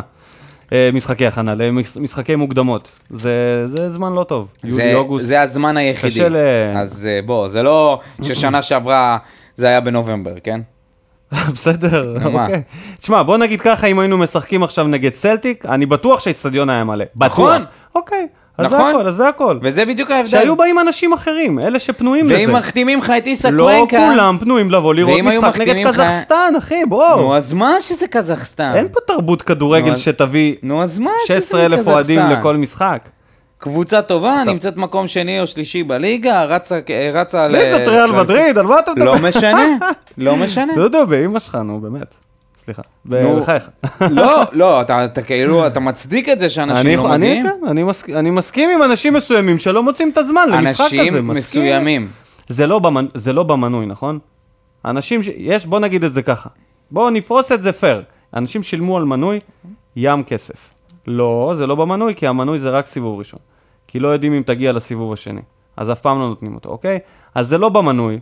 אה, משחקי הכנה, למשחקי מוקדמות. זה, זה זמן לא טוב. זה, יולי, אוגוסט. זה הזמן היחידי. קשה ל- אז אה, בוא, זה לא ששנה שעברה זה היה בנובמבר, כן? בסדר? אוקיי. תשמע, בוא נגיד ככה, אם היינו משחקים עכשיו נגד סלטיק, אני בטוח שהאיצטדיון היה מלא. בטוח. נכון. אוקיי, אז זה נכון. הכל, אז זה הכל. וזה בדיוק ההבדל. שהיו באים אנשים אחרים, אלה שפנויים לזה. ואם מחתימים לך את איסה לא קוונקה... כולם פנויים לבוא לראות ואם משחק נגד קזחסטן, אחי, בואו. נו, אז מה שזה קזחסטן? אין פה תרבות כדורגל נו, שתביא נו, אז מה שזה 16,000 אוהדים קזחסטן? לכל משחק. קבוצה טובה, נמצאת מקום שני או שלישי בליגה, רצה רצה ל... מי זאת ריאל מדריד? על מה אתה מדבר? לא משנה, לא משנה. דודו, באמא שלך, נו, באמת. סליחה. בחייך. לא, לא, אתה אתה כאילו, אתה מצדיק את זה שאנשים אני- לא אני מגיעים? כן, אני מסכ- אני מסכים עם אנשים מסוימים שלא מוצאים את הזמן למשחק הזה. אנשים. מסוימים. זה לא במנ- זה לא במנוי, נכון? אנשים, ש- יש, בוא נגיד את זה ככה. בואו נפרוס את זה פייר. אנשים שילמו על מנוי ים כסף. לא, זה לא במנוי, כי המנוי זה רק סיבוב ראשון. כי לא יודעים אם תגיע לסיבוב השני. אז אף פעם לא נותנים אותו, אוקיי? אז זה לא במנוי,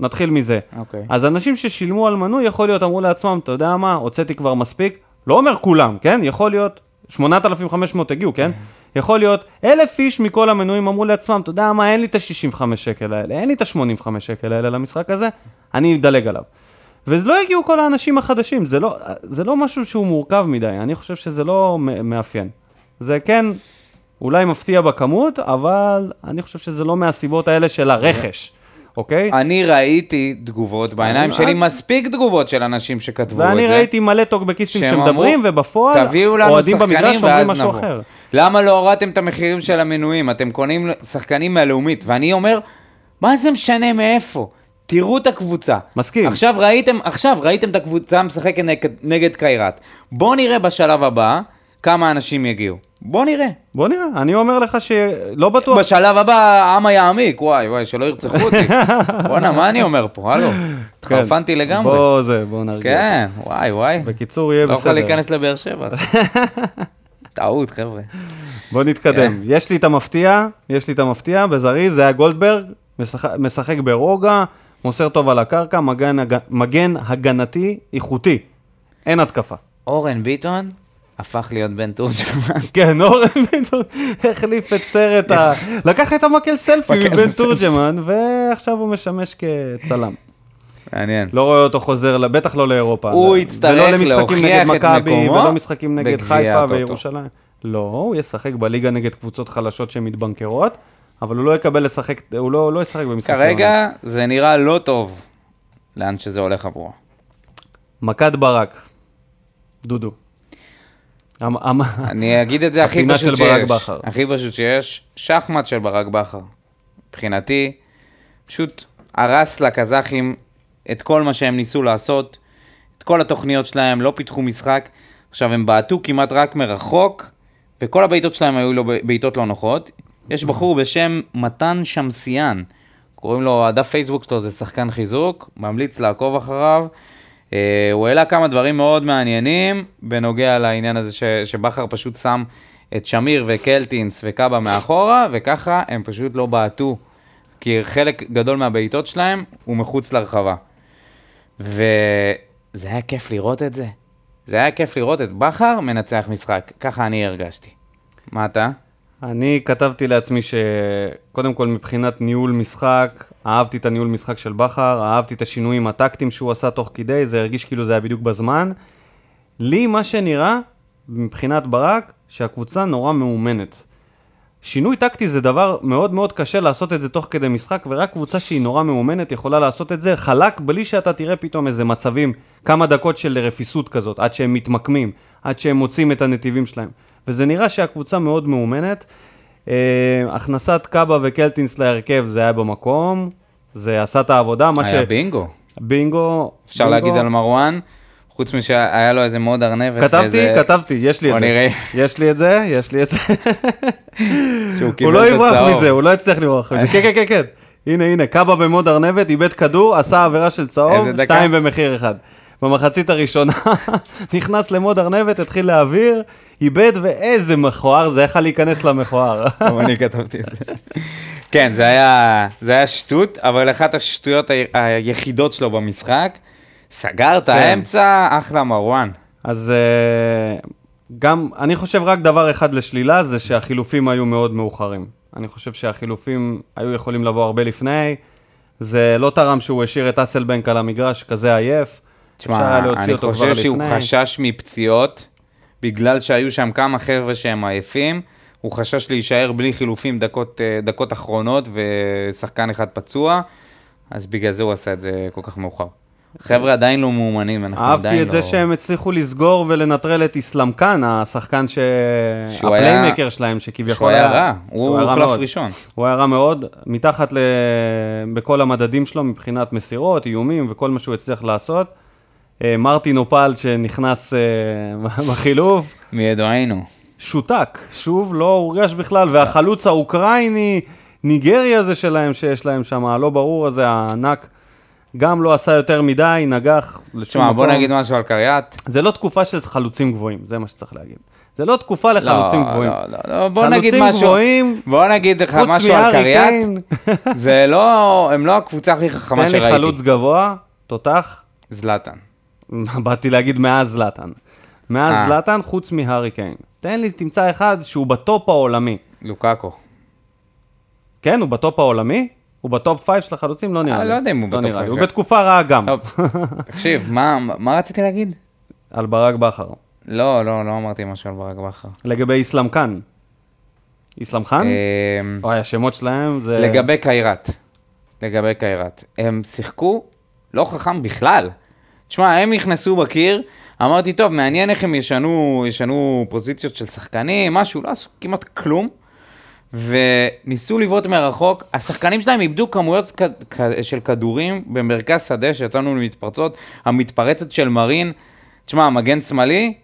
נתחיל מזה. אוקיי. אז אנשים ששילמו על מנוי, יכול להיות, אמרו לעצמם, אתה יודע מה, הוצאתי כבר מספיק, לא אומר כולם, כן? יכול להיות, 8,500 הגיעו, כן? יכול להיות, אלף איש מכל המנויים אמרו לעצמם, אתה יודע מה, אין לי את ה-65 שקל האלה, אין לי את ה-85 שקל האלה למשחק הזה, אני אדלג עליו. וזה לא הגיעו כל האנשים החדשים, זה לא, זה לא משהו שהוא מורכב מדי, אני חושב שזה לא מאפיין. זה כן, אולי מפתיע בכמות, אבל אני חושב שזה לא מהסיבות האלה של הרכש, אוקיי? אני ראיתי תגובות בעיניים אז- שלי, מספיק תגובות של אנשים שכתבו את זה. ואני ראיתי מלא טוקבקיסטים שמדברים, ובפועל, אוהדים במגרש אומרים משהו נבוא. אחר. למה לא הורדתם את המחירים של המנויים? אתם קונים שחקנים מהלאומית, ואני אומר, מה זה משנה מאיפה? תראו את הקבוצה. מסכים. עכשיו ראיתם, עכשיו ראיתם את הקבוצה משחקת נגד, נגד קיירת. בואו נראה בשלב הבא כמה אנשים יגיעו. בואו נראה. בוא נראה, אני אומר לך שלא בטוח. בשלב הבא העם יעמיק, וואי וואי, שלא ירצחו אותי. בואנה, מה אני אומר פה? הלו, התחרפנתי כן. לגמרי. בוא זה, בוא נרגיע. כן, וואי וואי. בקיצור, יהיה לא יכול בסדר. להיכנס לבאר שבע. טעות, חבר'ה. בוא נתקדם. כן. יש לי את המפתיע, יש לי את המפתיע, בזריז, זה היה גולדברג, משחק, משחק ברוגע, מוסר טוב על הקרקע, מגן, מגן הגנתי איכותי. אין התקפה. אורן ביטון הפך להיות בן תורג'מן. כן, אורן ביטון החליף את סרט ה... לקח את המקל סלפי מבן. תורג'מן, ועכשיו הוא משמש כצלם. מעניין. לא רואה אותו חוזר, בטח לא לאירופה. הוא יצטרך להוכיח את מקומו ולא משחקים נגד חיפה. וירושלים. לא, הוא ישחק בליגה נגד קבוצות חלשות שמתבנקרות, אבל הוא לא יקבל לשחק, הוא לא, לא ישחק במשחק. כרגע זה נראה לא טוב לאן שזה הולך עבורו. מכת ברק. דודו. אני אגיד את זה הכי פשוט שיש. בכר. הכי פשוט שיש, שחמט של ברק בכר. מבחינתי, פשוט הרס לקזחים את כל מה שהם ניסו לעשות, את כל התוכניות שלהם, לא פיתחו משחק. עכשיו, הם בעטו כמעט רק מרחוק, וכל הבעיטות שלהם היו לו בעיטות לא נוחות. יש בחור בשם מתן שמסיאן, קוראים לו, הדף פייסבוק שלו זה שחקן חיזוק, ממליץ לעקוב אחריו. אה, הוא העלה כמה דברים מאוד מעניינים בנוגע לעניין הזה ש, שבכר פשוט שם את שמיר וקלטינס וקאבה מאחורה, וככה הם פשוט לא בעטו, כי חלק גדול מהבעיטות שלהם הוא מחוץ לרחבה. וזה היה כיף לראות את זה. זה היה כיף לראות את בכר מנצח משחק, ככה אני הרגשתי. מה אתה? אני כתבתי לעצמי שקודם כל מבחינת ניהול משחק, אהבתי את הניהול משחק של בכר, אהבתי את השינויים הטקטיים שהוא עשה תוך כדי, זה הרגיש כאילו זה היה בדיוק בזמן. לי מה שנראה, מבחינת ברק, שהקבוצה נורא מאומנת. שינוי טקטי זה דבר מאוד מאוד קשה לעשות את זה תוך כדי משחק, ורק קבוצה שהיא נורא מאומנת יכולה לעשות את זה חלק, בלי שאתה תראה פתאום איזה מצבים, כמה דקות של רפיסות כזאת, עד שהם מתמקמים, עד שהם מוצאים את הנתיבים שלהם. וזה נראה שהקבוצה מאוד מאומנת. אה, הכנסת קאבה וקלטינס להרכב זה היה במקום, זה עשה את העבודה, מה ש... היה בינגו. בינגו. אפשר בינגו. להגיד על מרואן, חוץ משהיה לו איזה מאוד ארנבת. כתבתי, ואיזה- כתבתי, יש לי את זה. נראה. יש לי את זה, יש לי את זה. שהוא הוא קיבל לא את יברח הצהוב. מזה, הוא לא יצליח לברוח מזה. כן, כן, כן, כן. הנה, הנה, קאבה במוד ארנבת, איבד כדור, עשה עבירה של צהוב, איזה? שתיים במחיר אחד. במחצית הראשונה, נכנס למוד ארנבת, התחיל להעביר, איבד, ואיזה מכוער, זה יכל להיכנס למכוער. גם אני כתבתי את זה. כן, זה היה, זה היה שטות, אבל אחת השטויות ה- היחידות שלו במשחק. סגר את כן. האמצע, אחלה מרואן. אז אה, גם, אני חושב רק דבר אחד לשלילה, זה שהחילופים היו מאוד מאוחרים. אני חושב שהחילופים היו יכולים לבוא הרבה לפני. זה לא תרם שהוא השאיר את אסלבנק על המגרש כזה עייף. תשמע, אני חושב שהוא לפני. חשש מפציעות, בגלל שהיו שם כמה חבר'ה שהם עייפים, הוא חשש להישאר בלי חילופים דקות, אה, דקות אחרונות ושחקן אחד פצוע, אז בגלל זה הוא עשה את זה כל כך מאוחר. חבר'ה עדיין לא מאומנים, אנחנו עדיין אהבתי לא... את זה שהם הצליחו לסגור ולנטרל את איסלאם-קאן, השחקן ש... שהוא היה- הפליימקר שלהם, שכביכול שהוא היה רע, הוא שהוא היה רע הוחלף מאוד. ראשון. הוא היה רע מאוד, מתחת ל... בכל המדדים שלו מבחינת מסירות, איומים וכל מה שהוא הצליח לעשות. אה, מרטין אופל שנכנס אה, בחילוף, מידוענו. שותק, שוב לא הורגש בכלל, והחלוץ האוקראיני, ניגרי הזה שלהם, שיש להם שם, הלא ברור הזה, הענק, גם לא עשה יותר מדי, נגח לשום תשמע, מקום. בוא נגיד משהו על קריית. זה לא תקופה של חלוצים גבוהים, זה מה שצריך להגיד. זה לא תקופה לחלוצים לא, גבוהים. לא, לא, לא, בוא נגיד חלוצים משהו. גבוהים, בוא נגיד לך משהו על קריית. זה לא, הם לא הקבוצה הכי חכמה תן לי שראיתי. חלוץ גבוה, תותח, זלאטן. באתי להגיד מאז זלאטן. מאז אה. זלאטן, חוץ מהארי קיין. תן לי, תמצא אחד שהוא בטופ העולמי. לוקאקו. כן, הוא בטופ העולמי? הוא ב top five של החלוצים? לא נראה אה, לי. לא יודע אם הוא ב top נראה לי. five הוא של- בתקופה רעה גם. טוב, תקשיב, מה מה רציתי להגיד? על ברק בכר. לא, לא, לא אמרתי משהו על ברק בכר. לגבי איסלאם קאן. איסלאם חאן? אמ, אוי, השמות שלהם זה... לגבי קיירת. לגבי קיירת. הם שיחקו לא חכם בכלל. תשמע, הם נכנסו בקיר, אמרתי, טוב, מעניין איך הם ישנו, ישנו פוזיציות של שחקנים, משהו, לא עשו כמעט כלום. וניסו לבעוט מרחוק, השחקנים שלהם איבדו כמויות כ- כ- של כדורים במרכז שדה שיצאנו למתפרצות, המתפרצת של מרין, תשמע, מגן שמאלי,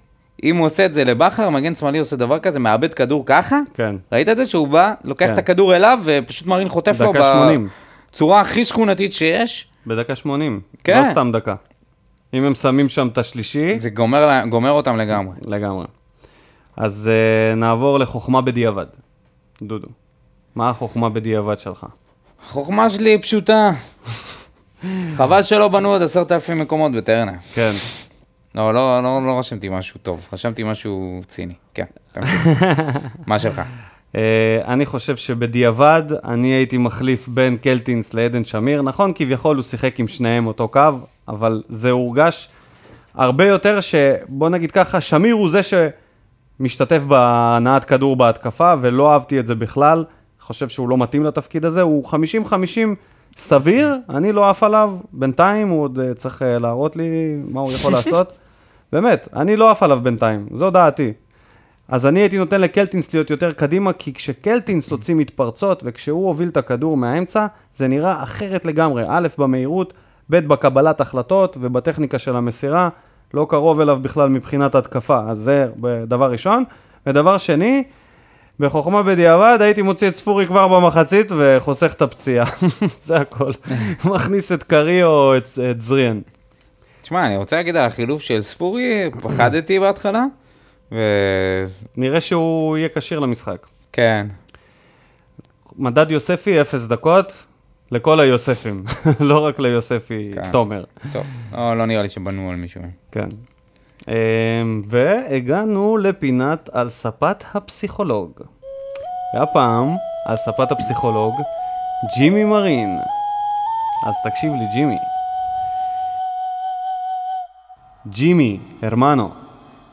אם הוא עושה את זה לבכר, מגן שמאלי עושה דבר כזה, מאבד כדור ככה, כן. ראית את זה שהוא בא, לוקח כן. את הכדור אליו, ופשוט מרין חוטף לו דקה 80. בצורה הכי שכונתית שיש, בדקה 80. כן. לא סתם דקה. אם הם שמים שם את השלישי, זה גומר, גומר אותם לגמרי. לגמרי. אז uh, נעבור לחוכמה בדיעבד. דודו, מה החוכמה בדיעבד שלך? החוכמה שלי היא פשוטה. חבל שלא בנו עוד עשרת אלפים מקומות בטרנר. כן. לא, לא, לא, לא רשמתי משהו טוב, רשמתי משהו ציני. כן. מה שלך? Uh, אני חושב שבדיעבד אני הייתי מחליף בין קלטינס לעדן שמיר. נכון, כביכול הוא שיחק עם שניהם אותו קו, אבל זה הורגש הרבה יותר שבוא נגיד ככה, שמיר הוא זה שמשתתף בהנעת כדור בהתקפה, ולא אהבתי את זה בכלל. חושב שהוא לא מתאים לתפקיד הזה, הוא 50-50 סביר, אני לא עף עליו, בינתיים הוא עוד uh, צריך uh, להראות לי מה הוא יכול לעשות. באמת, אני לא עף עליו בינתיים, זו דעתי. אז אני הייתי נותן לקלטינס להיות יותר קדימה, כי כשקלטינס הוציא מתפרצות וכשהוא הוביל את הכדור מהאמצע, זה נראה אחרת לגמרי. א', במהירות, ב', בקבלת החלטות ובטכניקה של המסירה, לא קרוב אליו בכלל מבחינת התקפה. אז זה דבר ראשון. ודבר שני, בחוכמה בדיעבד הייתי מוציא את ספורי כבר במחצית וחוסך את הפציעה. זה הכל. מכניס את קרי או את, את זריאן. תשמע, אני רוצה להגיד על החילוף של ספורי, פחדתי בהתחלה, ו... נראה שהוא יהיה כשיר למשחק. כן. מדד יוספי, אפס דקות, לכל היוספים, לא רק ליוספי כן. תומר. טוב, לא, לא נראה לי שבנו על מישהו. כן. אמ, והגענו לפינת על ספת הפסיכולוג. והפעם, על ספת הפסיכולוג, ג'ימי מרין. אז תקשיב לי, ג'ימי. ג'ימי, הרמנו,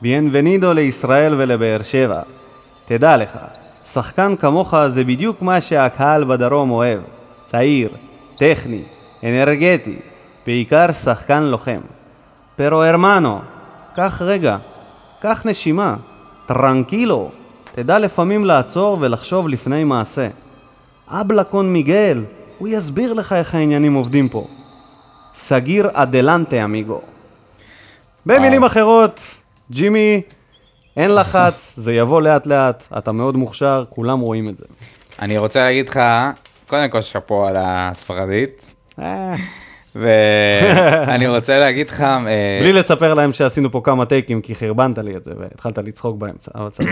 ביאנבנידו לישראל ולבאר שבע. תדע לך, שחקן כמוך זה בדיוק מה שהקהל בדרום אוהב. צעיר, טכני, אנרגטי, בעיקר שחקן לוחם. פרו הרמנו, קח רגע, קח נשימה, טרנקילו, תדע לפעמים לעצור ולחשוב לפני מעשה. אבלה קון מיגל, הוא יסביר לך איך העניינים עובדים פה. סגיר אדלנטה, אמיגו. במילים אחרות, ג'ימי, אין לחץ, זה יבוא לאט לאט, אתה מאוד מוכשר, כולם רואים את זה. אני רוצה להגיד לך, קודם כל שאפו על הספרדית, אה, ואני רוצה להגיד לך, אה, בלי לספר להם שעשינו פה כמה טייקים, כי חרבנת לי את זה, והתחלת לצחוק באמצע, אבל בסדר.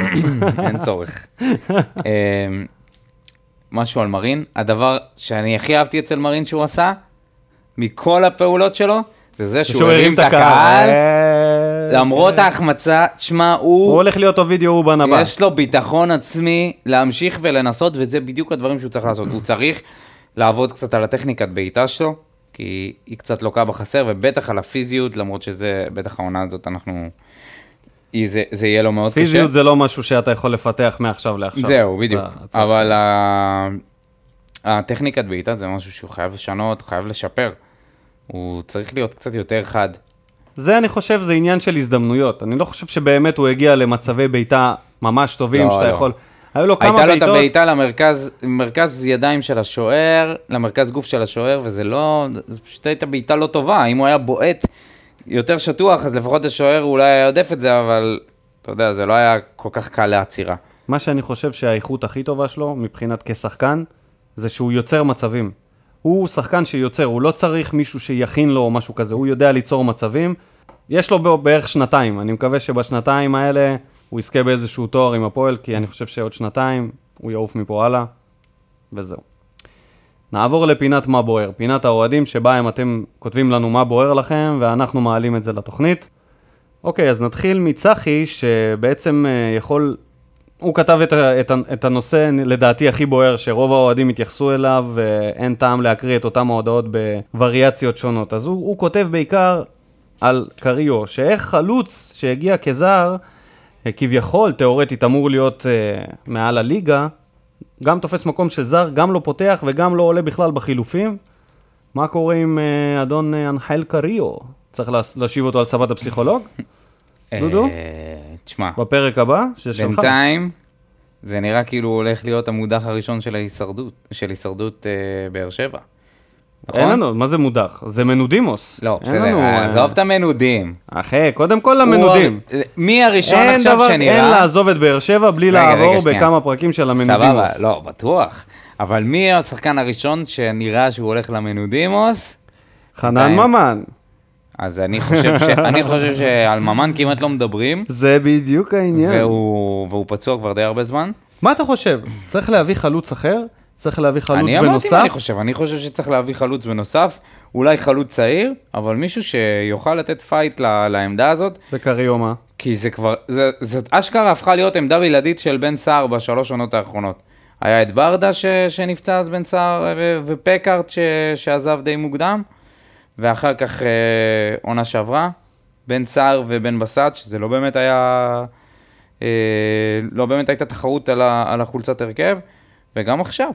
אין צורך. אה, משהו על מרין, הדבר שאני הכי אהבתי אצל מרין שהוא עשה, מכל הפעולות שלו, זה זה שהוא הרים את הקהל, למרות ההחמצה, תשמע, הוא הוא, הולך להיות אובידיו אובן הבא. יש לו ביטחון עצמי להמשיך ולנסות, וזה בדיוק הדברים שהוא צריך לעשות. הוא צריך לעבוד קצת על הטכניקת בעיטה שלו, כי היא קצת לוקה בחסר, ובטח על הפיזיות, למרות שזה, בטח העונה הזאת, אנחנו... זה, זה יהיה לו מאוד קשה. פיזיות זה לא משהו שאתה יכול לפתח מעכשיו לעכשיו. זהו, בדיוק. אבל ה- הטכניקת בעיטה זה משהו שהוא חייב לשנות, חייב לשפר. הוא צריך להיות קצת יותר חד. זה אני חושב זה עניין של הזדמנויות. אני לא חושב שבאמת הוא הגיע למצבי בעיטה ממש טובים לא, שאתה לא. יכול... היו לו כמה הייתה לו את בעיטות. הבעיטה למרכז, מרכז ידיים של השוער, למרכז גוף של השוער, וזה לא, זה פשוט הייתה בעיטה לא טובה. אם הוא היה בועט יותר שטוח, אז לפחות השוער אולי היה יודף את זה, אבל אתה יודע, זה לא היה כל כך קל לעצירה. מה שאני חושב שהאיכות הכי טובה שלו, מבחינת כשחקן, זה שהוא יוצר מצבים. הוא שחקן שיוצר, הוא לא צריך מישהו שיכין לו או משהו כזה, הוא יודע ליצור מצבים. יש לו בערך שנתיים, אני מקווה שבשנתיים האלה הוא יזכה באיזשהו תואר עם הפועל, כי אני חושב שעוד שנתיים הוא יעוף מפה הלאה, וזהו. נעבור לפינת מה בוער, פינת האוהדים שבה אם אתם כותבים לנו מה בוער לכם, ואנחנו מעלים את זה לתוכנית. אוקיי, אז נתחיל מצחי, שבעצם אה, יכול... הוא כתב את, את, את הנושא, לדעתי, הכי בוער, שרוב האוהדים התייחסו אליו, ואין טעם להקריא את אותם ההודעות בווריאציות שונות. אז הוא, הוא כותב בעיקר על קריו, שאיך חלוץ שהגיע כזר, אה, כביכול, תאורטית, אמור להיות אה, מעל הליגה, גם תופס מקום של זר, גם לא פותח וגם לא עולה בכלל בחילופים. מה קורה עם אה, אדון אה, אנחל קריו? צריך להש- להשיב אותו על סבת הפסיכולוג? דודו? אה, תשמע, בפרק הבא, ששלך. בינתיים, זה נראה כאילו הולך להיות המודח הראשון של ההישרדות, של הישרדות אה, באר שבע. נכון? אין לנו, מה זה מודח? זה מנודימוס. לא, אין בסדר, לנו, אה, עזוב את המנודים. אחי, קודם כל למנודים. הוא הר- מי הראשון אין עכשיו דבר, אין שנראה? לעזוב את באר שבע בלי רגע, רגע, לעבור שנייה. בכמה פרקים של סבבה, המנודימוס. לא, בטוח. אבל מי השחקן הראשון שנראה שהוא הולך למנודימוס? חנן. ממן. אז אני חושב, ש... אני חושב שעל ממן כמעט לא מדברים, זה בדיוק העניין. והוא, והוא פצוע כבר די הרבה זמן. מה אתה חושב? צריך להביא חלוץ אחר? צריך להביא חלוץ אני אמרתי בנוסף? מה אני חושב, אני חושב שצריך להביא חלוץ בנוסף, אולי חלוץ צעיר, אבל מישהו שיוכל לתת fight ל... לעמדה הזאת, וקריו מה? כי זה כבר, זה, זאת אשכרה הפכה להיות עמדה בלעדית של בן סער בשלוש עונות האחרונות. היה את ברדה ש, שנפצע אז בן סער ו- ופקהרט ש, שעזב די מוקדם, ואחר כך אה, עונה שעברה, בן סער ובן בסט, שזה לא באמת היה, אה, לא באמת הייתה תחרות על, ה, על החולצת הרכב, וגם עכשיו.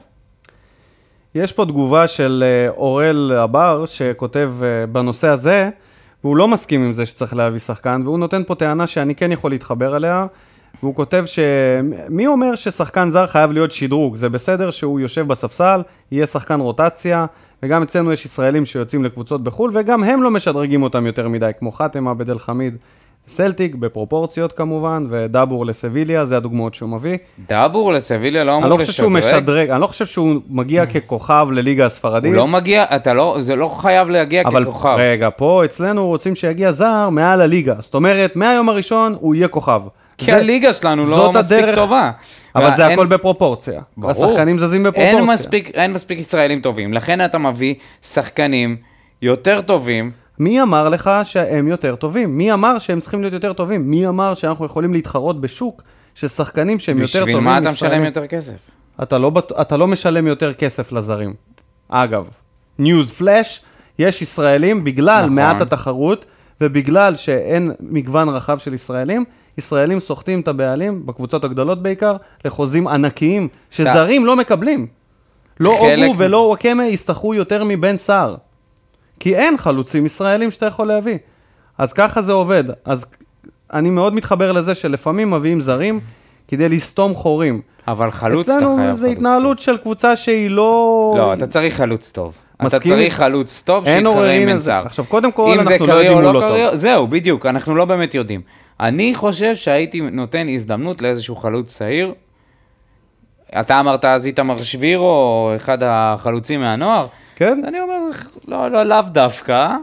יש פה תגובה של אה, אורל הבר, שכותב אה, בנושא הזה, והוא לא מסכים עם זה שצריך להביא שחקן, והוא נותן פה טענה שאני כן יכול להתחבר אליה, והוא כותב ש... מי אומר ששחקן זר חייב להיות שדרוג? זה בסדר שהוא יושב בספסל, יהיה שחקן רוטציה, וגם אצלנו יש ישראלים שיוצאים לקבוצות בחו"ל, וגם הם לא משדרגים אותם יותר מדי, כמו חאתם עבד אל חמיד. סלטיק, בפרופורציות כמובן, ודאבור לסביליה, זה הדוגמאות שהוא מביא. דאבור לסביליה לא אני אמור לא חושב שהוא לשדרג. משדרג, אני לא חושב שהוא מגיע ככוכב לליגה הספרדית. הוא לא מגיע, אתה לא, זה לא חייב להגיע אבל ככוכב. רגע, פה אצלנו רוצים שיגיע זר מעל הליגה. זאת אומרת, מהיום הראשון הוא יהיה כוכב. כי זה- הליגה שלנו לא מספיק הדרך- טובה. אבל זה אין- הכל בפרופורציה. ברור. השחקנים זזים בפרופורציה. אין מספיק, אין מספיק ישראלים טובים, לכן אתה מביא שחקנים יותר טובים. מי אמר לך שהם יותר טובים? מי אמר שהם צריכים להיות יותר טובים? מי אמר שאנחנו יכולים להתחרות בשוק של שחקנים שהם יותר טובים בשביל מה אתה משלם מישראלים? יותר כסף? אתה לא, אתה לא משלם יותר כסף לזרים. אגב, ניוז פלאש, יש ישראלים, בגלל נכון. מעט התחרות, ובגלל שאין מגוון רחב של ישראלים, ישראלים סוחטים את הבעלים, בקבוצות הגדולות בעיקר, לחוזים ענקיים, שזרים לא מקבלים. לא אוגו ולא וואקמה יסתחרו יותר מבן סער. כי אין חלוצים ישראלים שאתה יכול להביא. אז ככה זה עובד. אז אני מאוד מתחבר לזה שלפעמים מביאים זרים כדי לסתום חורים. אבל חלוץ אתה אצלנו חייב זה חלוץ התנהלות של קבוצה שהיא לא... טוב. לא, אתה צריך חלוץ טוב. אתה מסכים? צריך חלוץ טוב שיתחרה עם בן. סער. עכשיו, קודם כל, אם אנחנו לא יודעים או הוא לא טוב. זהו, בדיוק, אנחנו לא באמת יודעים. אני חושב שהייתי נותן הזדמנות לאיזשהו חלוץ צעיר. אתה אמרת אז איתמר שבירו, אחד החלוצים מהנוער. כן? אז אני אומר, לא, לא, לאו דווקא,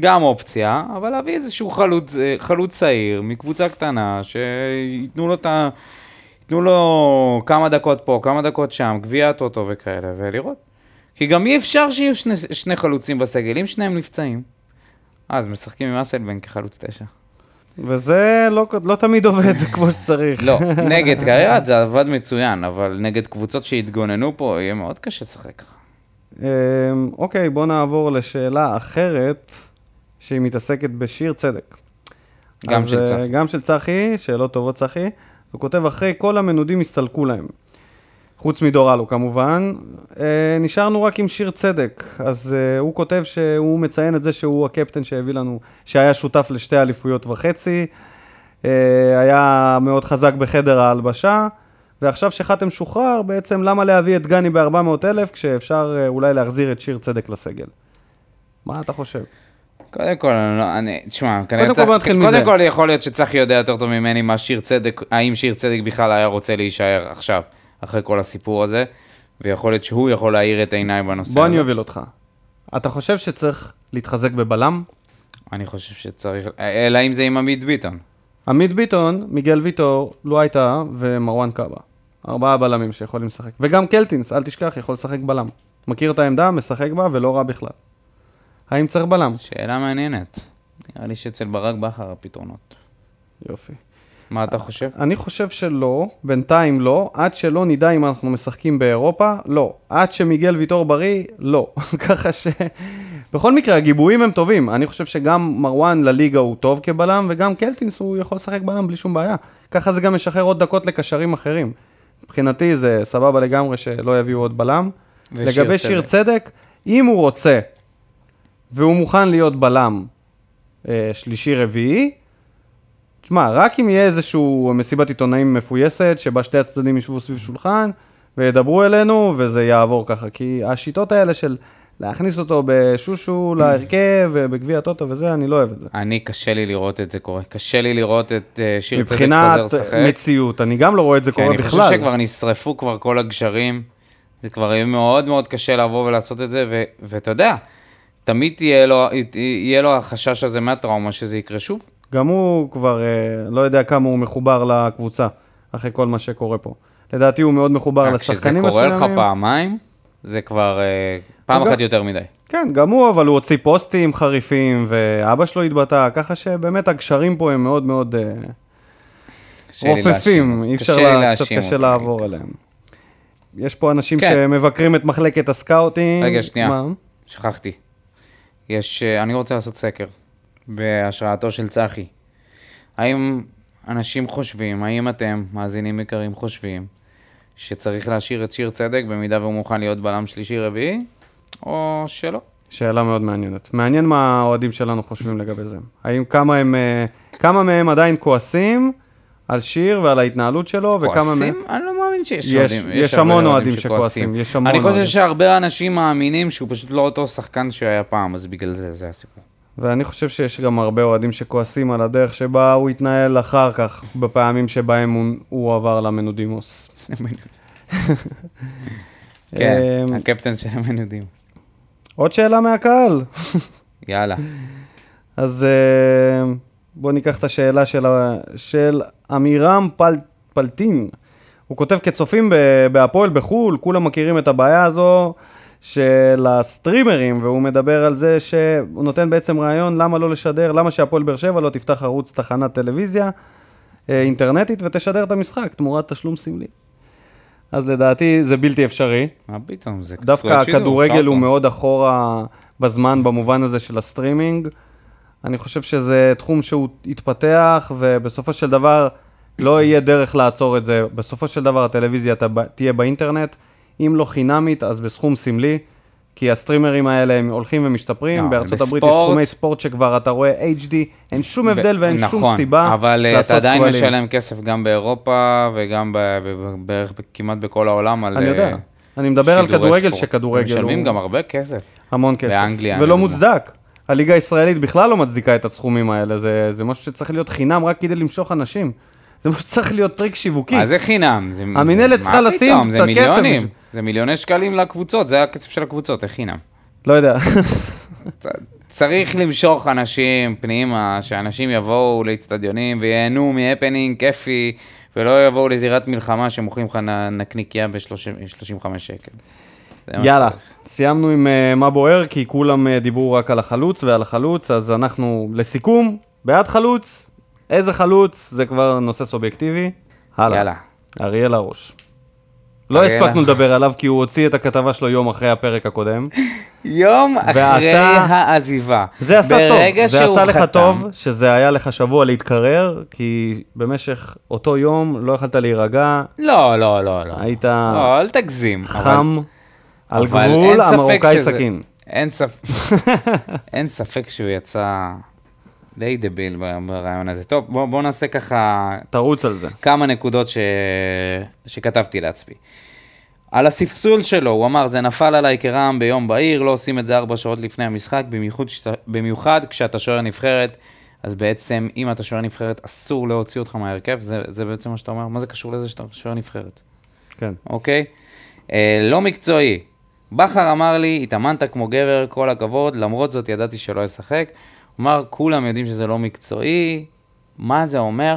גם אופציה, אבל להביא איזשהו חלוץ, אה, חלוץ צעיר מקבוצה קטנה, שייתנו לו את ה... ייתנו לו כמה דקות פה, כמה דקות שם, גביע הטוטו וכאלה, ולראות. כי גם אי אפשר שיהיו שני, שני חלוצים בסגל, אם שניהם נפצעים. אז משחקים עם אסלבן כחלוץ תשע. וזה לא, לא תמיד עובד כמו שצריך. לא, נגד קריירת זה עבד מצוין, אבל נגד קבוצות שהתגוננו פה, יהיה מאוד קשה לשחק ככה. אמ, אוקיי, בואו נעבור לשאלה אחרת, שהיא מתעסקת בשיר צדק. גם של אה, צחי. גם של צחי, שאלות טובות צחי. הוא כותב, אחרי כל המנודים הסתלקו להם. חוץ מדור אלו כמובן. אה, נשארנו רק עם שיר צדק. אז אה, הוא כותב שהוא מציין את זה שהוא הקפטן שהביא לנו, שהיה שותף לשתי אליפויות וחצי. אה, היה מאוד חזק בחדר ההלבשה. ועכשיו שחתם שוחרר, בעצם למה להביא את גני ב-400,000 כשאפשר אה, אולי להחזיר את שיר צדק לסגל? מה אתה חושב? קודם כל, אני לא, אני, תשמע, קודם כל בוא נתחיל קודם מזה. כל יכול להיות שצחי יודע יותר טוב ממני מה שיר צדק, האם שיר צדק בכלל היה רוצה להישאר עכשיו, אחרי כל הסיפור הזה, ויכול להיות שהוא יכול להאיר את עיניי בנושא בוא הזה. אני אוביל אותך. אתה חושב שצריך להתחזק בבלם? אני חושב שצריך, אלא אם זה עם עמית ביטון. עמית ביטון, מיגל ויטור, לו הייתה ומרואן קאבה. ארבעה בלמים שיכולים לשחק. וגם קלטינס, אל תשכח, יכול לשחק בלם. מכיר את העמדה, משחק בה ולא רע בכלל. האם צריך בלם? שאלה מעניינת. נראה לי שאצל ברק בכר הפתרונות. יופי. מה אתה חושב? אני חושב שלא, בינתיים לא, עד שלא נדע אם אנחנו משחקים באירופה, לא. עד שמיגל ויטור בריא, לא. ככה ש... בכל מקרה, הגיבויים הם טובים. אני חושב שגם מרואן לליגה הוא טוב כבלם, וגם קלטינס הוא יכול לשחק בלם בלי שום בעיה. ככה זה גם משחרר עוד דקות לקשרים אחרים. מבחינתי זה סבבה לגמרי שלא יביאו עוד בלם. ושיר לגבי שיר צדק, אם הוא רוצה, והוא מוכן להיות בלם אה, שלישי-רביעי, תשמע, רק אם יהיה איזשהו מסיבת עיתונאים מפויסת, שבה שתי הצדדים ישבו סביב שולחן וידברו אלינו, וזה יעבור ככה. כי השיטות האלה של להכניס אותו בשושו להרכב ובגביע הטוטו וזה, אני לא אוהב את זה. אני, קשה לי לראות את זה קורה. קשה לי לראות את אה, שיר צדק מבחינת חוזר לשחק. מציאות, אני גם לא רואה את זה כי קורה אני בכלל. חושב שכבר נשרפו כבר כל הגשרים. זה כבר יהיה מאוד מאוד קשה לבוא ולעשות את זה, ו- ואתה יודע, תמיד תהיה לו, יהיה לו החשש הזה מהטראומה שזה יקרה שוב. גם הוא כבר אה, לא יודע כמה הוא מחובר לקבוצה, אחרי כל מה שקורה פה. לדעתי הוא מאוד מחובר רק לשחקנים כשזה מסוימים. קורה לך פעמיים, זה כבר אה, פעם אחת יותר מדי. כן, גם הוא, אבל הוא הוציא פוסטים חריפים, ואבא שלו התבטא, ככה שבאמת הגשרים פה הם מאוד מאוד אה, רופפים. אי אפשר, לה- קצת קשה לעבור עליהם. יש פה אנשים כן. שמבקרים את מחלקת הסקאוטינג. רגע, שנייה. מה? שכחתי. יש, אה, אני רוצה לעשות סקר, בהשראתו של צחי. האם אנשים חושבים, האם אתם, מאזינים יקרים, חושבים, שצריך להשאיר את שיר צדק במידה והוא מוכן להיות בלם שלישי-רביעי, או שלא? שאלה מאוד מעניינת. מעניין מה האוהדים שלנו חושבים לגבי זה. האם כמה הם, אה, כמה מהם עדיין כועסים על שיר ועל ההתנהלות שלו, וכמה מהם... כועסים? אני לא מאמין שיש יש- אוהדים. יש הרבה המון אוהדים שכועסים, יש המון אני חושב. שהרבה אנשים מאמינים שהוא פשוט לא אותו שחקן שהיה פעם, אז בגלל זה, זה הסיפור. ואני חושב שיש גם הרבה אוהדים שכועסים על הדרך שבה הוא התנהל אחר כך, בפעמים שבהם הוא, הוא עבר למנודימוס. כן, אמ, הקפטן של המנודים. עוד שאלה מהקהל. יאללה. אז אה, בואו ניקח את השאלה של, של עמירם פל, פלטין. הוא כותב כצופים בהפועל בחו"ל, כולם מכירים את הבעיה הזו של הסטרימרים, והוא מדבר על זה שהוא נותן בעצם רעיון למה לא לשדר, למה שהפועל באר שבע לא תפתח ערוץ תחנת טלוויזיה אה, אינטרנטית ותשדר את המשחק תמורת תשלום סמלי. אז לדעתי זה בלתי אפשרי. מה פתאום, זה דווקא שידור, הכדורגל הוא. מאוד אחורה בזמן במובן הזה של הסטרימינג. אני חושב שזה תחום שהוא יתפתח, ובסופו של דבר לא יהיה דרך לעצור את זה. בסופו של דבר הטלוויזיה תה- תהיה באינטרנט, אם לא חינמית, אז בסכום סמלי. כי הסטרימרים האלה הם הולכים ומשתפרים, לא, בארצות הברית יש תחומי ספורט שכבר אתה רואה HD, אין שום הבדל ואין שום נכון, סיבה אבל אה, לעשות אתה עדיין כבלים. משלם כסף גם באירופה וגם בערך כמעט בכל העולם על אני יודע. אה, אני מדבר על כדורגל, ספורט. שכדורגל משלמים הוא- גם הרבה כסף. המון כסף. באנגליה, ולא. מוצדק. הליגה הישראלית בכלל לא מצדיקה את הסכומים האלה, זה, זה משהו שצריך להיות חינם רק כדי למשוך אנשים. זה משהו שצריך להיות טריק שיווקי. מה זה חינם? זה- המינהלת זה- צריכה מה לשים פתאום? את זה הכסף מיליונים. בשביל- זה מיליוני שקלים לקבוצות, זה הכסף של הקבוצות, איך חינם? לא יודע. צריך למשוך אנשים פנימה, שאנשים יבואו לאצטדיונים וייהנו מהפנינג כיפי, ולא יבואו לזירת מלחמה שמוכרים לך נ- נקניקייה ב-35 שקל. זה מה יאללה. סיימנו עם אה, מה בוער, כי כולם אה, דיברו רק על החלוץ ועל החלוץ, אז אנחנו, לסיכום, בעד חלוץ, איזה חלוץ, זה כבר נושא סובייקטיבי. הלאה. יאללה. אריאל הרוש. לא הספקנו לדבר עליו, כי הוא הוציא את הכתבה שלו יום אחרי הפרק הקודם. יום אחרי העזיבה. זה עשה טוב, זה עשה לך טוב, שזה היה לך שבוע להתקרר, כי במשך אותו יום לא יכלת להירגע, לא, לא, לא, לא. היית לא, אל תגזים. אבל- חם, על אבל גבול המרוקאי שזה- סכין. אין ספק, אין ספק שהוא יצא די דביל ברעיון הזה. טוב, בואו בוא נעשה ככה תרוץ על זה. כמה נקודות ש... שכתבתי לעצמי. על הספסול שלו, הוא אמר, זה נפל עליי כרעם ביום בהיר, לא עושים את זה ארבע שעות לפני המשחק, במיוחד, שאתה, במיוחד כשאתה שוער נבחרת, אז בעצם, אם אתה שוער נבחרת, אסור להוציא אותך מההרכב, זה, זה בעצם מה שאתה אומר, מה זה קשור לזה שאתה שוער נבחרת, כן. אוקיי? אה, לא מקצועי. בכר אמר לי, התאמנת כמו גבר, כל הכבוד, למרות זאת ידעתי שלא אשחק. אמר, כולם יודעים שזה לא מקצועי, מה זה אומר?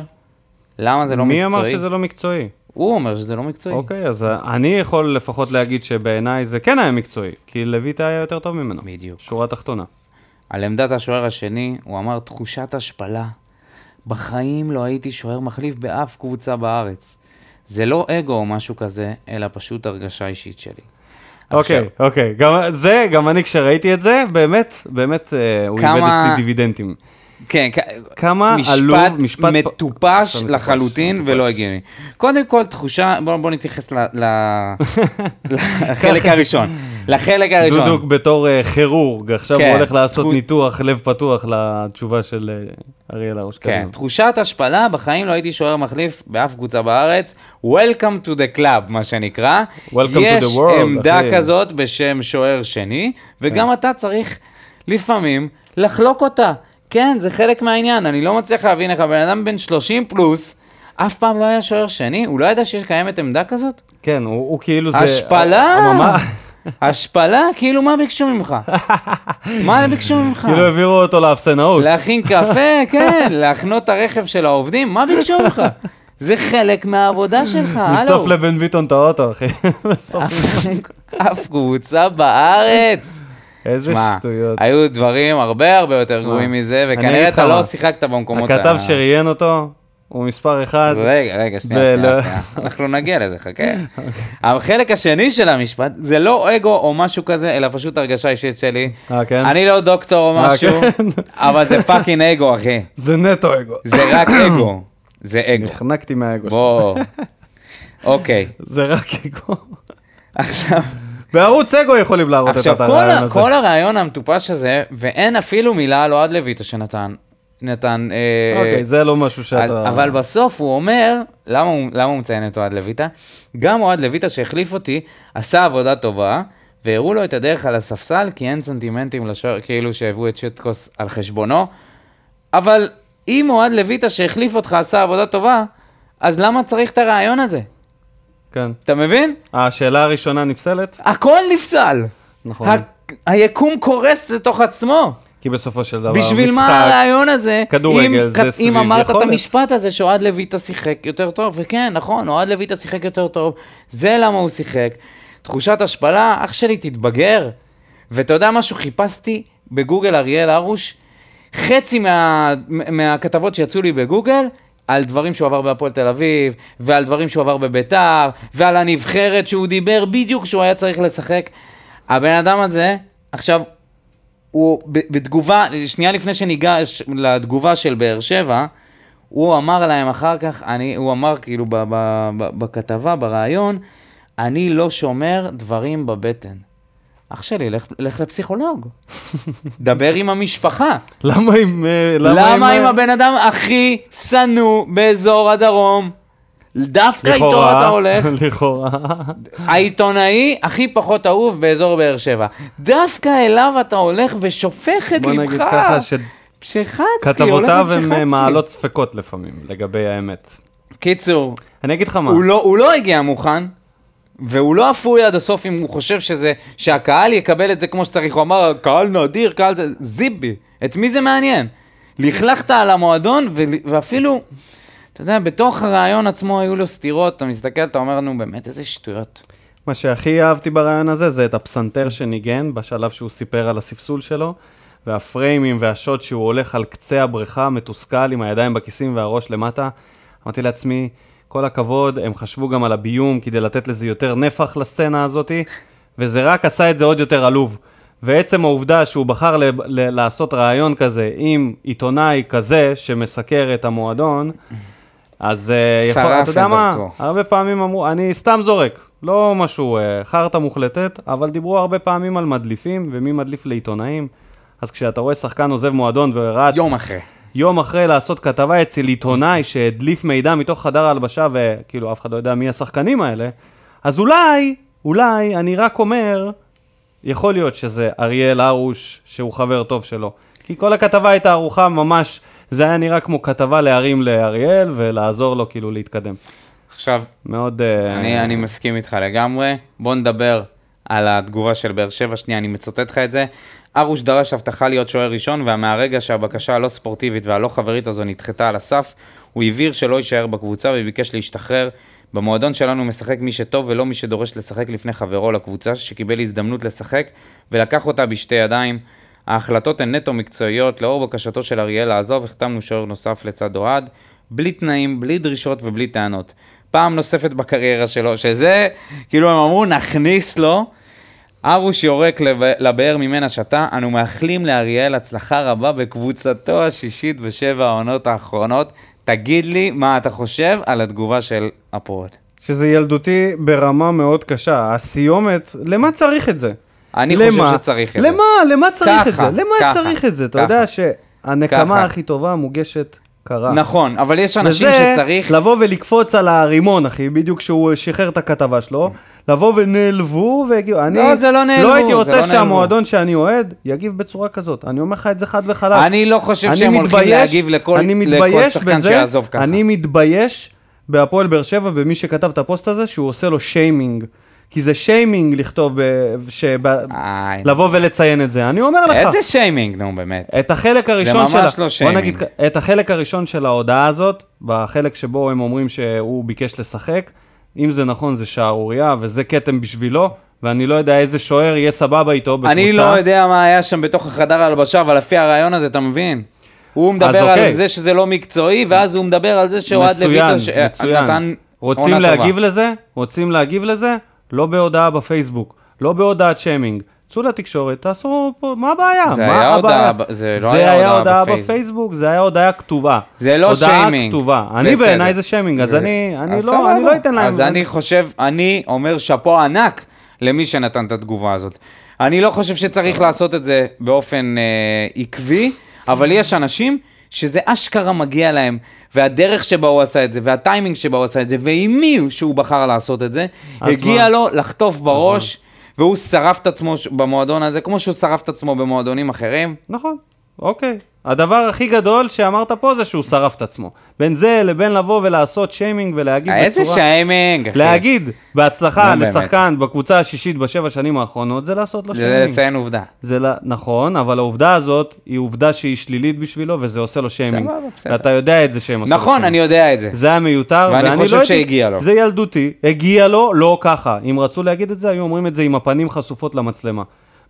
למה זה לא מי מקצועי? אמר שזה לא מקצועי? הוא אומר שזה לא מקצועי. אוקיי, אז אני יכול לפחות להגיד שבעיניי זה כן היה מקצועי, כי לויטה היה יותר טוב ממנו. בדיוק. שורה תחתונה. על עמדת השוער השני, הוא אמר, תחושת השפלה. בחיים לא הייתי שוער מחליף באף קבוצה בארץ. זה לא אגו או משהו כזה, אלא פשוט הרגשה אישית שלי. אוקיי, אוקיי. גם זה, גם אני כשראיתי את זה, באמת, באמת, אה, הוא איבד אצלי דיבידנדים. כן, כמה משפט, עלוב, משפט פ- מטופש משפט לחלוטין מטופש. ולא הגיוני. קודם כל, תחושה, בואו בוא נתייחס ל- ל- לחלק הראשון. לחלק הראשון. דודוק בתור אה, כירורג, עכשיו כן, הוא הולך לעשות תחו- ניתוח לב פתוח לתשובה של אה, אריאל הראש. כן, תחושת השפלה, בחיים לא הייתי שוער מחליף באף קבוצה בארץ. Welcome to the club, מה שנקרא. Welcome to יש the world, עמדה אחי. כזאת בשם שוער שני, וגם כן. אתה צריך לפעמים לחלוק אותה. כן, זה חלק מהעניין, אני לא מצליח להבין איך הבן אדם בן 30 פלוס, אף פעם לא היה שוער שני, הוא לא ידע שיש קיימת עמדה כזאת? כן, הוא הוא כאילו זה... השפלה! ממש- השפלה? כאילו, מה ביקשו ממך? מה ביקשו ממך? כאילו העבירו אותו לאפסנאות. להכין קפה, כן, להחנות את הרכב של העובדים, מה ביקשו ממך? זה חלק מהעבודה שלך, הלו. לשטוף לבן ביטון את האוטו, אחי. אף קבוצה בארץ. איזה שמע, שטויות. היו דברים הרבה הרבה יותר גרועים מזה, וכנראה אתה. לא שיחקת במקומות ה... הכתב שראיין אותו, הוא מספר אחד. אז רגע, רגע, שנייה, שנייה, שנייה. אנחנו נגיע לזה, חכה. החלק השני של המשפט, זה לא אגו או משהו כזה, אלא פשוט הרגשה אישית שלי. אה, כן? אני לא דוקטור או אה, משהו, כן? אבל זה fucking אגו, אחי. זה נטו אגו. זה רק אגו. זה אגו. נחנקתי מהאגו. שלו. בוא. אוקיי, זה רק אגו. עכשיו, בערוץ אגו יכולים להראות את עכשיו הרעיון הזה. כל הרעיון המטופש הזה, ואין אפילו מילה על אוהד לויטה שנתן, נתן, אה, אוקיי, זה לא משהו שאתה... אבל בסוף הוא אומר, למה למה הוא מציין את אוהד לויטה? גם אוהד לויטה שהחליף אותי, עשה עבודה טובה, והראו לו את הדרך על הספסל, כי אין סנטימנטים לשוער, כאילו שהביאו את שטקוס על חשבונו. אבל אם אוהד לויטה שהחליף אותך עשה עבודה טובה, אז למה צריך את הרעיון הזה? כן. אתה מבין? השאלה הראשונה נפסלת? הכל נפסל. נכון. ה- היקום קורס לתוך עצמו. כי בסופו של דבר, בשביל משחק... מה הרעיון הזה? כדורגל אם, זה סביב אם אמרת את יכולת. המשפט הזה שאוהד לויטה שיחק יותר טוב, וכן, נכון, אוהד לויטה שיחק יותר טוב, זה למה הוא שיחק. תחושת השפלה, אח שלי, תתבגר. ואתה יודע משהו? חיפשתי בגוגל אריאל הרוש, חצי מה, מהכתבות שיצאו לי בגוגל, על דברים שהוא עבר בהפועל תל אביב, ועל דברים שהוא עבר בביתר, ועל הנבחרת שהוא דיבר בדיוק כשהוא היה צריך לשחק. הבן אדם הזה, עכשיו, הוא בתגובה, שנייה לפני שניגש לתגובה של באר שבע, הוא אמר להם אחר כך, אני, הוא אמר כאילו בכתבה, בריאיון, אני לא שומר דברים בבטן. אח שלי, לך, לך לפסיכולוג. דבר עם המשפחה. למה עם... אה, למה עם הבן אדם הכי שנוא באזור הדרום? דווקא איתו אתה הולך, לכאורה. העיתונאי הכי פחות אהוב באזור באר שבע. דווקא אליו אתה הולך ושופך את בוא ליבך. נגיד ככה, פשחצקי, שכתבותיו הולך הן אה. מעלות ספקות לפעמים, לגבי האמת. קיצור, אני אגיד לך מה. הוא לא, הוא לא הגיע מוכן, והוא לא אפוי עד הסוף אם הוא חושב שזה, שהקהל יקבל את זה כמו שצריך. הוא אמר, קהל נדיר, קהל זה, זיבי. את מי זה מעניין? לכלכת על המועדון, ו, ואפילו, אתה יודע, בתוך הרעיון עצמו היו לו סתירות, אתה מסתכל, אתה אומר, נו, באמת, איזה שטויות. מה שהכי אהבתי ברעיון הזה זה את הפסנתר שניגן בשלב שהוא סיפר על הספסול שלו, והפריימים והשוט שהוא הולך על קצה הבריכה, מתוסכל עם הידיים בכיסים והראש למטה. אמרתי לעצמי, כל הכבוד, הם חשבו גם על הביום כדי לתת לזה יותר נפח לסצנה הזאתי, וזה רק עשה את זה עוד יותר עלוב. ועצם העובדה שהוא בחר ל- ל- לעשות רעיון כזה עם עיתונאי כזה שמסקר את המועדון, אז אה, יכול, אתה יודע מה. הרבה פעמים אמרו, אני סתם זורק, לא משהו אה, חרטא מוחלטת, אבל דיברו הרבה פעמים על מדליפים, ומי מדליף לעיתונאים. אז כשאתה רואה שחקן עוזב מועדון ורץ יום אחרי. יום אחרי לעשות כתבה אצל עיתונאי שהדליף מידע מתוך חדר ההלבשה, וכאילו אף אחד לא יודע מי השחקנים האלה, אז אולי, אולי, אני רק אומר, יכול להיות שזה אריאל הרוש, שהוא חבר טוב שלו. כי כל הכתבה הייתה ערוכה ממש, זה היה נראה כמו כתבה להרים לאריאל ולעזור לו כאילו להתקדם. עכשיו, מאוד... אה, אני, אני מסכים איתך לגמרי. בוא נדבר על התגובה של באר שבע, שנייה, אני מצטט לך את זה. ארוש דרש הבטחה להיות שוער ראשון, ומהרגע שהבקשה הלא ספורטיבית והלא חברית הזו נדחתה על הסף, הוא הבהיר שלא יישאר בקבוצה וביקש להשתחרר. במועדון שלנו משחק מי שטוב ולא מי שדורש לשחק לפני חברו לקבוצה, שקיבל הזדמנות לשחק ולקח אותה בשתי ידיים. ההחלטות הן נטו מקצועיות, לאור בקשתו של אריאל לעזוב, החתמנו שוער נוסף לצד אוהד, בלי תנאים, בלי דרישות ובלי טענות. פעם נוספת בקריירה שלו, שזה, כאילו הם אמרו, נכניס לו. ארוש יורק לב- לבאר ממנה שתה, אנו מאחלים לאריאל הצלחה רבה בקבוצתו השישית בשבע העונות האחרונות. תגיד לי מה אתה חושב על התגובה של הפועל. שזה ילדותי ברמה מאוד קשה. הסיומת, למה צריך את זה? אני למה? חושב שצריך את זה. למה? למה צריך את ככה, זה? למה ככה, צריך את זה? אתה ככה. יודע שהנקמה ככה. הכי טובה מוגשת קרה. נכון, אבל יש אנשים וזה שצריך... לבוא ולקפוץ על הרימון, אחי, בדיוק כשהוא שחרר את הכתבה שלו, לבוא ונעלבו והגיעו. אני לא, זה לא נעלבו, לא הייתי רוצה לא נעלבו. שהמועדון שאני אוהד יגיב בצורה כזאת. אני אומר לך את זה חד וחלק. אני לא חושב אני שהם הולכים מתבייש- להגיב לכל אני לכל שחקן בזה, שיעזוב ככה. אני מתבייש בהפועל באר שבע, במי שכתב את הפוסט הזה, שהוא עושה לו שיימינג. כי זה שיימינג לכתוב, ב- שב- איי, לבוא ולציין את זה. אני אומר לך. איזה שיימינג, נו באמת. את החלק הראשון ממש של... לא שיימינג. נגיד, את החלק הראשון של ההודעה הזאת, בחלק שבו הם אומרים שהוא ביקש לשחק, אם זה נכון זה שערורייה, וזה כתם בשבילו, ואני לא יודע איזה שוער יהיה סבבה איתו בקבוצה. אני לא יודע מה היה שם בתוך החדר ההלבשה, אבל לפי הרעיון הזה, אתה מבין? הוא מדבר על אוקיי. זה שזה לא מקצועי, ואז הוא מדבר על זה שאוהד מצוין, לויטה ש- מצוין. נתן רוצים להגיב טובה. לזה? רוצים להגיב לזה? לא בהודעה בפייסבוק, לא בהודעת שיימינג. צאו לתקשורת, תעשו פה, מה הבעיה? זה מה היה הבעיה? הודעה זה לא זה היה היה הודעה הודעה בפייסבוק. בפייסבוק, זה היה הודעה כתובה. זה לא הודעה שיימינג. כתובה. אני. בעיניי זה שיימינג, אז זה- אני אני אז לא. אני לא אתן להם... אז אני חושב, אני אומר שאפו ענק למי שנתן את התגובה הזאת. אני לא חושב שצריך לעשות את זה באופן אה, עקבי, אבל יש אנשים שזה אשכרה מגיע להם, והדרך שבה הוא עשה את זה, והטיימינג שבה הוא עשה את זה, ועם מי שהוא בחר לעשות את זה, הגיע מה? לו לחטוף בראש, והוא שרף את עצמו במועדון הזה, כמו שהוא שרף את עצמו במועדונים אחרים. נכון, אוקיי. הדבר הכי גדול שאמרת פה זה שהוא שרף את עצמו. בין זה לבין לבוא ולעשות שיימינג ולהגיד איזה בצורה... שיימינג, אחי. להגיד בהצלחה באמת. לשחקן בקבוצה השישית בשבע שנים האחרונות, זה לעשות לו זה שיימינג. לציין עובדה. זה לא, נכון, אבל העובדה הזאת היא עובדה שהיא שלילית בשבילו, וזה עושה לו שיימינג. סבבה, בסדר. ואתה יודע את זה שהם עשו לו נכון, שיימינג. אני יודע את זה. זה היה מיותר, ואני ואני חושב לא שהגיע לו. זה ילדותי, הגיע לו, לא ככה. אם רצו להגיד את זה, היו אומרים את זה עם הפנים חשופות למצלמה.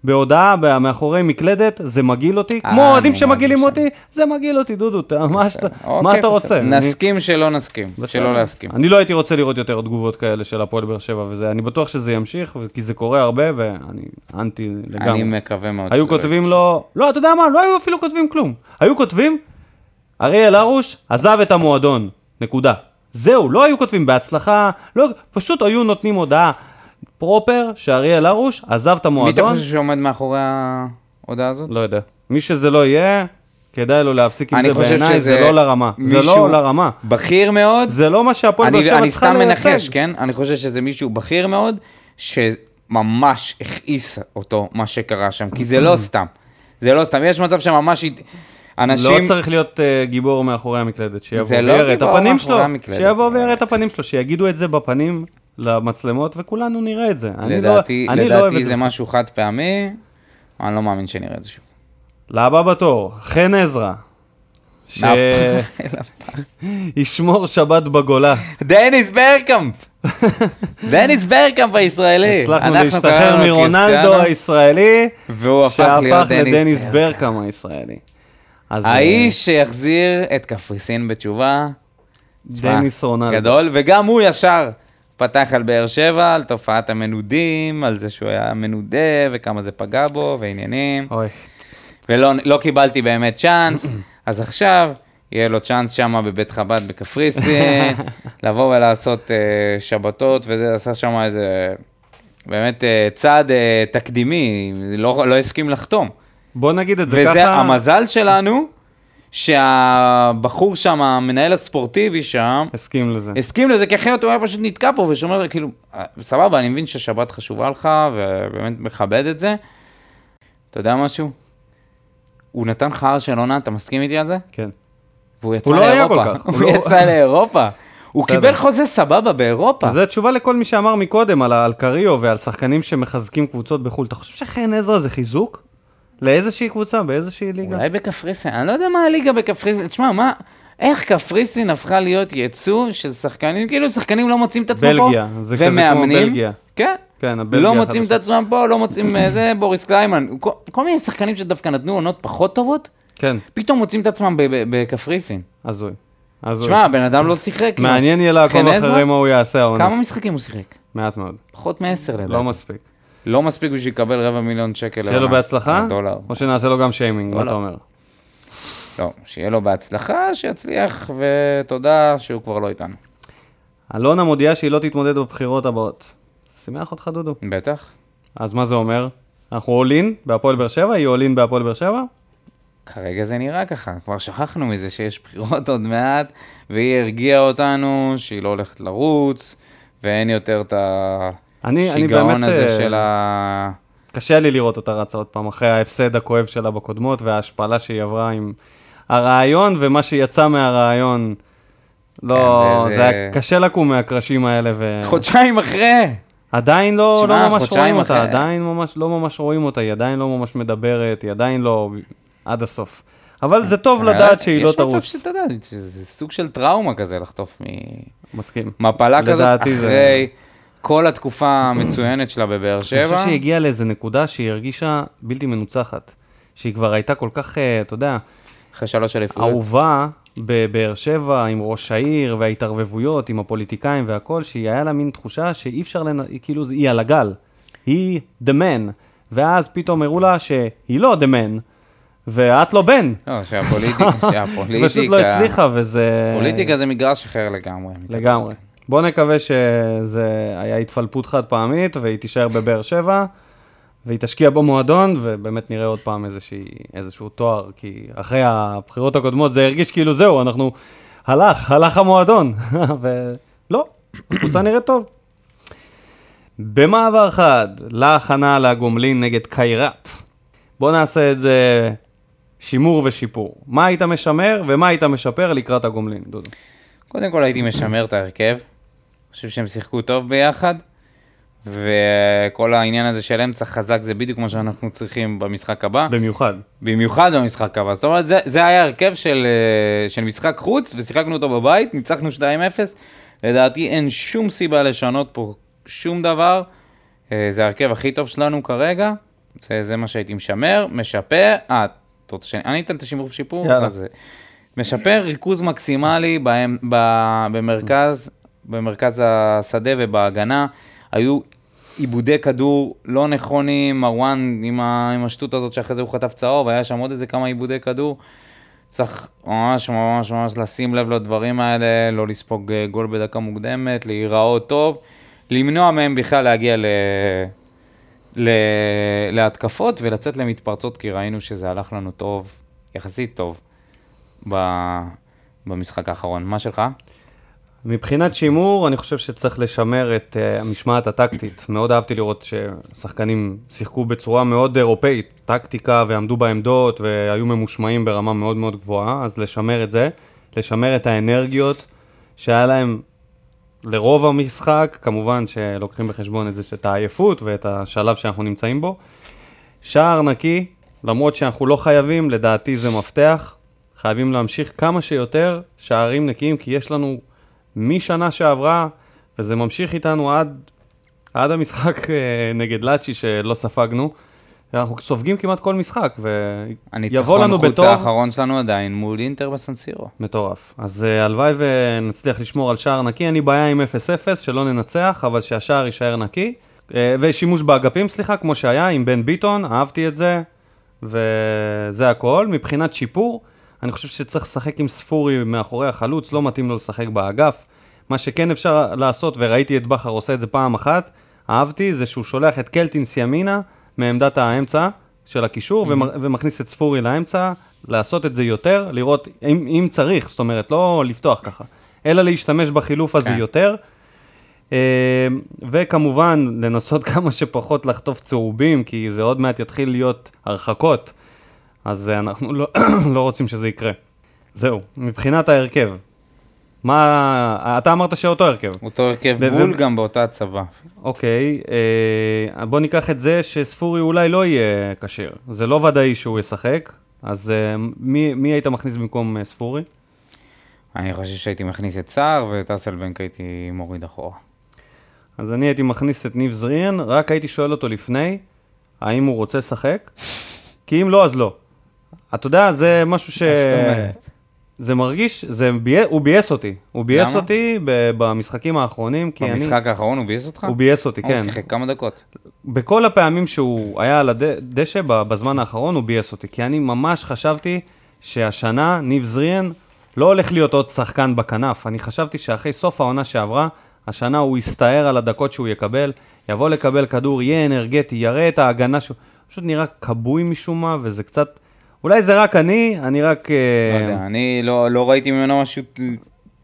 בהודעה, מאחורי מקלדת, זה מגעיל אותי, אה, כמו אוהדים שמגעילים אותי, זה מגעיל אותי, דודו, מה אוקיי, אתה. רוצה? נסכים שלא נסכים. שלא להסכים. אני לא הייתי רוצה לראות יותר תגובות כאלה של הפועל באר שבע וזה, אני בטוח שזה ימשיך, כי זה קורה הרבה, ואני אנטי לגמרי. אני מקווה מאוד היו לא כותבים. לו, לא, אתה יודע מה, לא היו אפילו כותבים כלום. היו כותבים, אריאל הרוש עזב את המועדון, נקודה. זהו, לא היו כותבים בהצלחה, לא, פשוט היו נותנים הודעה פרופר שאריאל הרוש עזב את מי אתה המועדון, חושב שעומד מאחורי ההודעה הזאת? לא יודע. מי שזה לא יהיה, כדאי לו להפסיק עם אני זה בעיניי, שזה זה לא לרמה. זה לא לרמה. בכיר מאוד. זה לא מה שהפועל באר אני, שבע אני צריכה סתם לייצג. מנחש, כן? אני חושב שזה מישהו בכיר מאוד, שממש הכעיס אותו, מה שקרה שם, כי זה לא סתם. זה לא סתם, יש מצב שממש... אנשים... לא צריך להיות uh, גיבור מאחורי המקלדת, שיבוא לא ויראה את גיבור הפנים שלו, המקלדת. שיבוא ויראה את הפנים שלו, שיגידו את זה בפנים למצלמות וכולנו נראה את זה. אני לא- לדעתי, אני לא אוהב לדעתי את זה משהו חד פעמי, אני לא מאמין שנראה את זה שוב. לבא בתור, חן עזרא, שישמור שבת בגולה. דניס ברקאמפ! דניס ברקאמפ הישראלי. הצלחנו להשתחרר מרונלדו הישראלי, והוא הפך להיות שהפך לדניס דניס ברקאמפ. הישראלי. אז, אה, האיש שיחזיר את קפריסין בתשובה. דניס רונלדו. גדול, וגם הוא ישר פתח על באר שבע, על תופעת המנודים, על זה שהוא היה מנודה, וכמה זה פגע בו, ועניינים. אוי, ולא לא קיבלתי באמת צ'אנס, אז עכשיו יהיה לו צ'אנס שם בבית חב"ד בקפריסין, לבוא ולעשות uh, שבתות, וזה עשה שם איזה, באמת uh, צעד uh, תקדימי, לא, לא הסכים לחתום. בוא נגיד את זה וזה ככה. המזל שלנו, שהבחור שם, המנהל הספורטיבי שם, הסכים לזה. הסכים לזה, כי אחרת הוא היה פשוט נתקע פה ושומר, כאילו, "אה, סבבה, אני מבין שהשבת חשובה לך, ובאמת מכבד את זה. אתה יודע משהו? הוא נתן חרא של עונה, אתה מסכים איתי על זה? כן. והוא יצא הוא לא היה לאירופה. כל כך, הוא לא- יצא לאירופה. הוא בסדר. קיבל חוזה סבבה באירופה. זו תשובה לכל מי שאמר מקודם על, על קריו ועל שחקנים שמחזקים קבוצות בחו"ל. אתה חושב שחן עזרא זה חיזוק? לאיזושהי קבוצה, באיזושהי ליגה? אולי בקפריסין, אני לא יודע מה הליגה בקפריסין, תשמע, מה, איך קפריסין הפכה להיות יצוא של שחקנים, כאילו שחקנים לא מוצאים את עצמם פה, בלגיה, זה כזה כמו בלגיה. כן, כן, הבלגיה לא מוצאים את החדשה. עצמם פה, לא מוצאים אה, זה, בוריס קליימן, כל, כל מיני שחקנים שדווקא נתנו עונות פחות טובות, כן, פתאום מוצאים את עצמם בקפריסין. הזוי. הזוי. תשמע, הבן אדם לא שיחק. מעניין יהיה לעקוב חן עזרא? אחרי מה הוא יעשה העונה. כמה משחקים הוא שיחק? מעט מאוד. פחות מעשר לדעתי. לא מספיק. לא מספיק בשביל לקבל רבע מיליון שקל. שיהיה לו. בהצלחה? דולר. או שנעשה לו גם שיימינג, מה דולר. אתה אומר? לא, שיהיה לו בהצלחה, שיצליח, ותודה שהוא כבר לא איתנו. אלונה מודיעה שהיא לא תתמודד בבחירות הבאות. שימח אותך, דודו. בטח. אז מה זה אומר? אנחנו אולין בהפועל באר שבע? היא אולין בהפועל באר שבע? כרגע זה נראה ככה, כבר שכחנו מזה שיש בחירות עוד מעט, והיא הרגיעה אותנו שהיא לא הולכת לרוץ, ואין יותר את אני, אני השיגעון באמת... הזה אה, של ה... קשה לי לראות אותה רצה עוד פעם, אחרי ההפסד הכואב שלה בקודמות וההשפלה שהיא עברה עם הרעיון ומה שיצא מהרעיון. לא, כן, זה- זה, זה- היה קשה לקום מהקרשים האלה, חודשיים אחרי! ועדיין לא, תשמע, לא ממש רואים אותה, אחרי- עדיין ממש, לא ממש רואים אותה, היא עדיין לא ממש מדברת, היא עדיין לא עד הסוף. אבל זה טוב לדעת שהיא לא יש מצב תרוץ. שאתה יודע, שזה סוג של טראומה כזה לחטוף מסכים. ממפלה כזאת לדעתי זה- אחרי כל התקופה המצוינת שלה בבאר אני שבע. חושב שהיא הגיעה לאיזה נקודה שהיא הרגישה בלתי מנוצחת. שהיא כבר הייתה כל כך, אה, אתה יודע, אחרי שלוש אליפויות. אהובה בבאר שבע עם ראש העיר וההתערבבויות עם הפוליטיקאים והכל, שהיא היה לה מין תחושה שאי אפשר, לנ... כאילו, היא על הגל. היא the man. ואז פתאום הראו לה שהיא לא the man, ואת לא בן. לא, שהפוליטיקה, שהפוליטיקה... פשוט לא הצליחה, וזה... פוליטיקה זה מגרש אחר לגמרי. לגמרי. בוא נקווה שזה היה התפלפות חד פעמית, והיא תישאר בבאר שבע, והיא תשקיע במועדון, ובאמת נראה עוד פעם איזושהי, איזשהו תואר, כי אחרי הבחירות הקודמות זה הרגיש כאילו זהו, אנחנו... הלך, הלך המועדון. ולא, הקבוצה נראית טוב. במעבר חד, להכנה לגומלין נגד קיירת. בוא נעשה את זה שימור ושיפור. מה היית משמר ומה היית משפר לקראת הגומלין, דודו? קודם כל הייתי משמר את ההרכב. חושב שהם שיחקו טוב ביחד, וכל העניין הזה של אמצע חזק זה בדיוק מה שאנחנו צריכים במשחק הבא, במיוחד. במיוחד במשחק הבא. זאת אומרת, זה, זה היה הרכב של, אה, של משחק חוץ, ושיחקנו אותו בבית, ניצחנו 2-0. לדעתי אין שום סיבה לשנות פה שום דבר. אה, זה ההרכב הכי טוב שלנו כרגע, זה, זה מה שהייתי משמר, משפר, אה, אתה רוצה שאני אני אתן את השימור ושיפור? יאללה. אז, אה, משפר ריכוז מקסימלי בהם- ב- במרכז, במרכז השדה ובהגנה. היו עיבודי כדור לא נכונים, מרואן עם, ה, עם השטות הזאת שאחרי זה הוא חטף צהוב, היה שם עוד איזה כמה עיבודי כדור. צריך ממש ממש ממש לשים לב לדברים האלה, לא לספוג אה, גול בדקה מוקדמת, להיראות טוב, למנוע מהם בכלל להגיע ל... ל... להתקפות ולצאת למתפרצות, כי ראינו שזה הלך לנו טוב, יחסית טוב, ב... במשחק האחרון. מה שלך? מבחינת שימור, אני חושב שצריך לשמר את uh, המשמעת הטקטית. מאוד אהבתי לראות ששחקנים שיחקו בצורה מאוד אירופאית, טקטיקה, ועמדו בעמדות, והיו ממושמעים ברמה מאוד מאוד גבוהה, אז לשמר את זה, לשמר את האנרגיות שהיה להם לרוב המשחק, כמובן שלוקחים בחשבון את זה, את העייפות ואת השלב שאנחנו נמצאים בו. שער נקי, למרות שאנחנו לא חייבים, לדעתי זה מפתח. חייבים להמשיך כמה שיותר שערים נקיים, כי יש לנו משנה שעברה, וזה ממשיך איתנו עד, עד המשחק אה, נגד לאצ'י שלא ספגנו. אנחנו סופגים כמעט כל משחק, ויבוא הניצחון לנו בטוב. האחרון שלנו עדיין מול אינטר בסנסירו. מטורף. אז uh, הלוואי ונצליח לשמור על שער נקי. אין לי בעיה עם 0-0, שלא ננצח, אבל שהשער יישאר נקי. Uh, ושימוש באגפים, סליחה, כמו שהיה עם בן ביטון, אהבתי את זה, וזה הכל. מבחינת שיפור, אני חושב שצריך לשחק עם ספורי מאחורי החלוץ, לא מתאים לו לשחק באגף. מה שכן אפשר לעשות, וראיתי את בכר עושה את זה פעם אחת, אהבתי, זה שהוא שולח את קלטינס ימינה מעמדת האמצע של הקישור, mm-hmm. ומכניס את ספורי לאמצע, לעשות את זה יותר, לראות אם, אם צריך, זאת אומרת, לא לפתוח ככה, אלא להשתמש בחילוף הזה כן. יותר. אה, וכמובן, לנסות כמה שפחות לחטוף צהובים, כי זה עוד מעט יתחיל להיות הרחקות, אז אה, אנחנו לא, לא רוצים שזה יקרה. זהו, מבחינת ההרכב, מה... אתה אמרת שאותו הרכב. אותו הרכב ו- בול ו- גם באותה הצבה. אוקיי, אה, בוא ניקח את זה שספורי אולי לא יהיה כשיר. זה לא ודאי שהוא ישחק, אז אה, מי, מי היית מכניס במקום אה, ספורי? אני חושב שהייתי מכניס את סער ואת אסלבנק הייתי מוריד אחורה. אז אני הייתי מכניס את ניב זריאן, רק הייתי שואל אותו לפני, האם הוא רוצה לשחק? כי אם לא, אז לא. אתה יודע, זה משהו ש... זה מרגיש, זה ביה... הוא ביאס אותי. הוא ביאס למה? אותי ב... במשחקים האחרונים, כי אני... במשחק האחרון הוא ביאס אותך? הוא ביאס אותי, הוא כן. שיחק כמה דקות. בכל הפעמים שהוא היה על הדשא בזמן האחרון, הוא ביאס אותי. כי אני ממש חשבתי שהשנה ניב זריאן לא הולך להיות עוד שחקן בכנף. אני חשבתי שאחרי סוף העונה שעברה, השנה הוא יסתער על הדקות שהוא יקבל, יבוא לקבל כדור, יהיה אנרגטי, יראה את ההגנה שהוא... פשוט נראה כבוי משום מה, וזה קצת... אולי זה רק אני, אני רק... לא אה, יודע, אני לא לא ראיתי ממנו משהו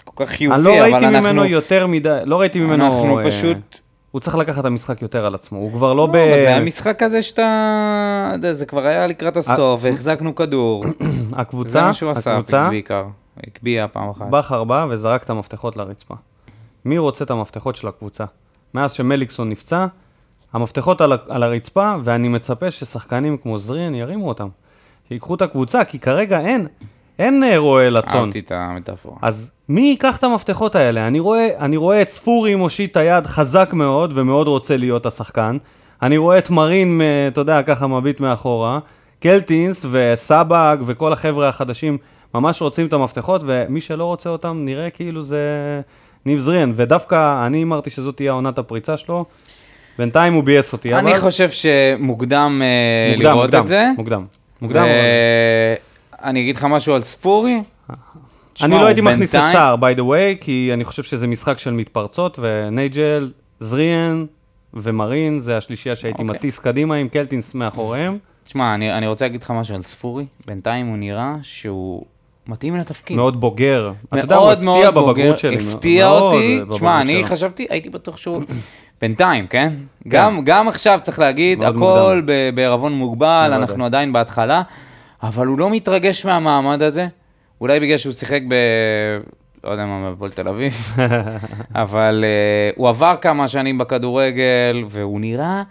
כל כך חיובי, אני לא אבל ראיתי אנחנו... ממנו יותר מדי, לא ראיתי ממנו... אנחנו אה, פשוט... הוא צריך לקחת את המשחק יותר על עצמו, הוא כבר לא ב... לא, אבל זה היה משחק כזה שאתה... זה כבר היה לקראת הסוף, והחזקנו כדור. הקבוצה, זה מה שהוא עשה הקבוצה, בעיקר. הקביע פעם אחת. בכר בא וזרק את המפתחות לרצפה. מי רוצה את המפתחות של הקבוצה? מאז שמליקסון נפצע, המפתחות על, הרצפה, ואני מצפה ששחקנים כמו זריאן ירימו אותם. שיקחו את הקבוצה, כי כרגע אין, אין אה, רועה לצאן. אהבתי את המטאפורה. אז מי ייקח את המפתחות האלה? אני רואה, אני רואה את ספורי מושיט את היד חזק מאוד, ומאוד רוצה להיות השחקן. אני רואה את מרין, אה, אתה יודע, ככה מביט מאחורה. קלטינס וסבג וכל החבר'ה החדשים ממש רוצים את המפתחות, ומי שלא רוצה אותם, נראה כאילו זה ניב זריאן. ודווקא אני אמרתי שזאת תהיה עונת הפריצה שלו. בינתיים הוא ביאס אותי, אבל... אני חושב שמוקדם אה, מוקדם, לראות מוקדם, את זה. מוקדם. מוקדם. ואני אגיד לך משהו על ספורי. אני לא הייתי מכניס את סער, by the way, כי אני חושב שזה משחק של מתפרצות, ונייג'ל, זריאן ומרין, זה השלישייה שהייתי אוקיי. מטיס קדימה עם קלטינס מאחוריהם. תשמע, אני, אני רוצה להגיד לך משהו על ספורי. בינתיים הוא נראה שהוא מתאים לתפקיד. מאוד בוגר. אתה יודע, הוא הפתיע בבגרות שלי. הפתיע אותי. תשמע, אני. חשבתי, הייתי בטוח שהוא... בינתיים, כן? גם, גם עכשיו צריך להגיד, הכל בערבון מוגבל. אנחנו עדיין בהתחלה, אבל הוא לא מתרגש מהמעמד הזה. אולי בגלל שהוא שיחק ב... לא יודע מה, בהפועל תל אביב, אבל uh, הוא עבר כמה שנים בכדורגל, והוא נראה,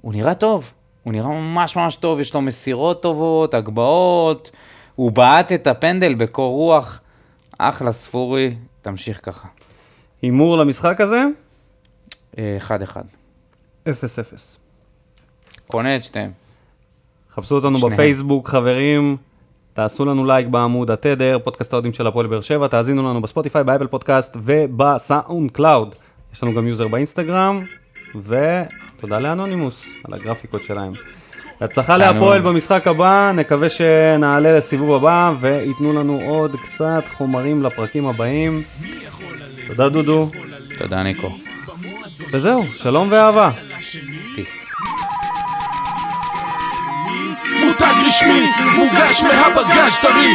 הוא נראה טוב. הוא נראה ממש ממש טוב, יש לו מסירות טובות, הגבהות, הוא בעט את הפנדל בקור רוח. אחלה ספורי, תמשיך ככה. הימור למשחק הזה? אה, אחד אחד. 0-0. קונה את שתיהם. חפשו אותנו שניהם. בפייסבוק, חברים. תעשו לנו לייק בעמוד התדר, פודקאסט האוהדים של הפועל באר שבע, תאזינו לנו בספוטיפיי, באפל פודקאסט ובסאונדקלאוד. יש לנו גם יוזר באינסטגרם, ותודה לאנונימוס על הגרפיקות שלהם. תענוג. להפועל במשחק הבא, נקווה שנעלה לסיבוב הבא וייתנו לנו עוד קצת חומרים לפרקים הבאים. תודה דודו, תודה, ניקו. וזהו, שלום ואהבה. פיס. מותג רשמי, מוגש מהבגז' טרי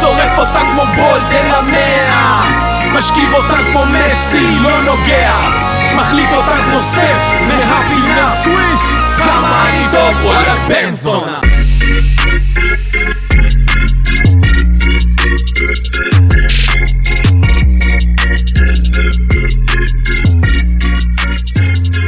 שורף אותה כמו בולד אל המאה משכיב אותה כמו מסי, לא נוגע מחליט אותה כמו סטף, מהפינה סוויש כמה אני טוב, וואלה בן זונה Thank you. Thank you.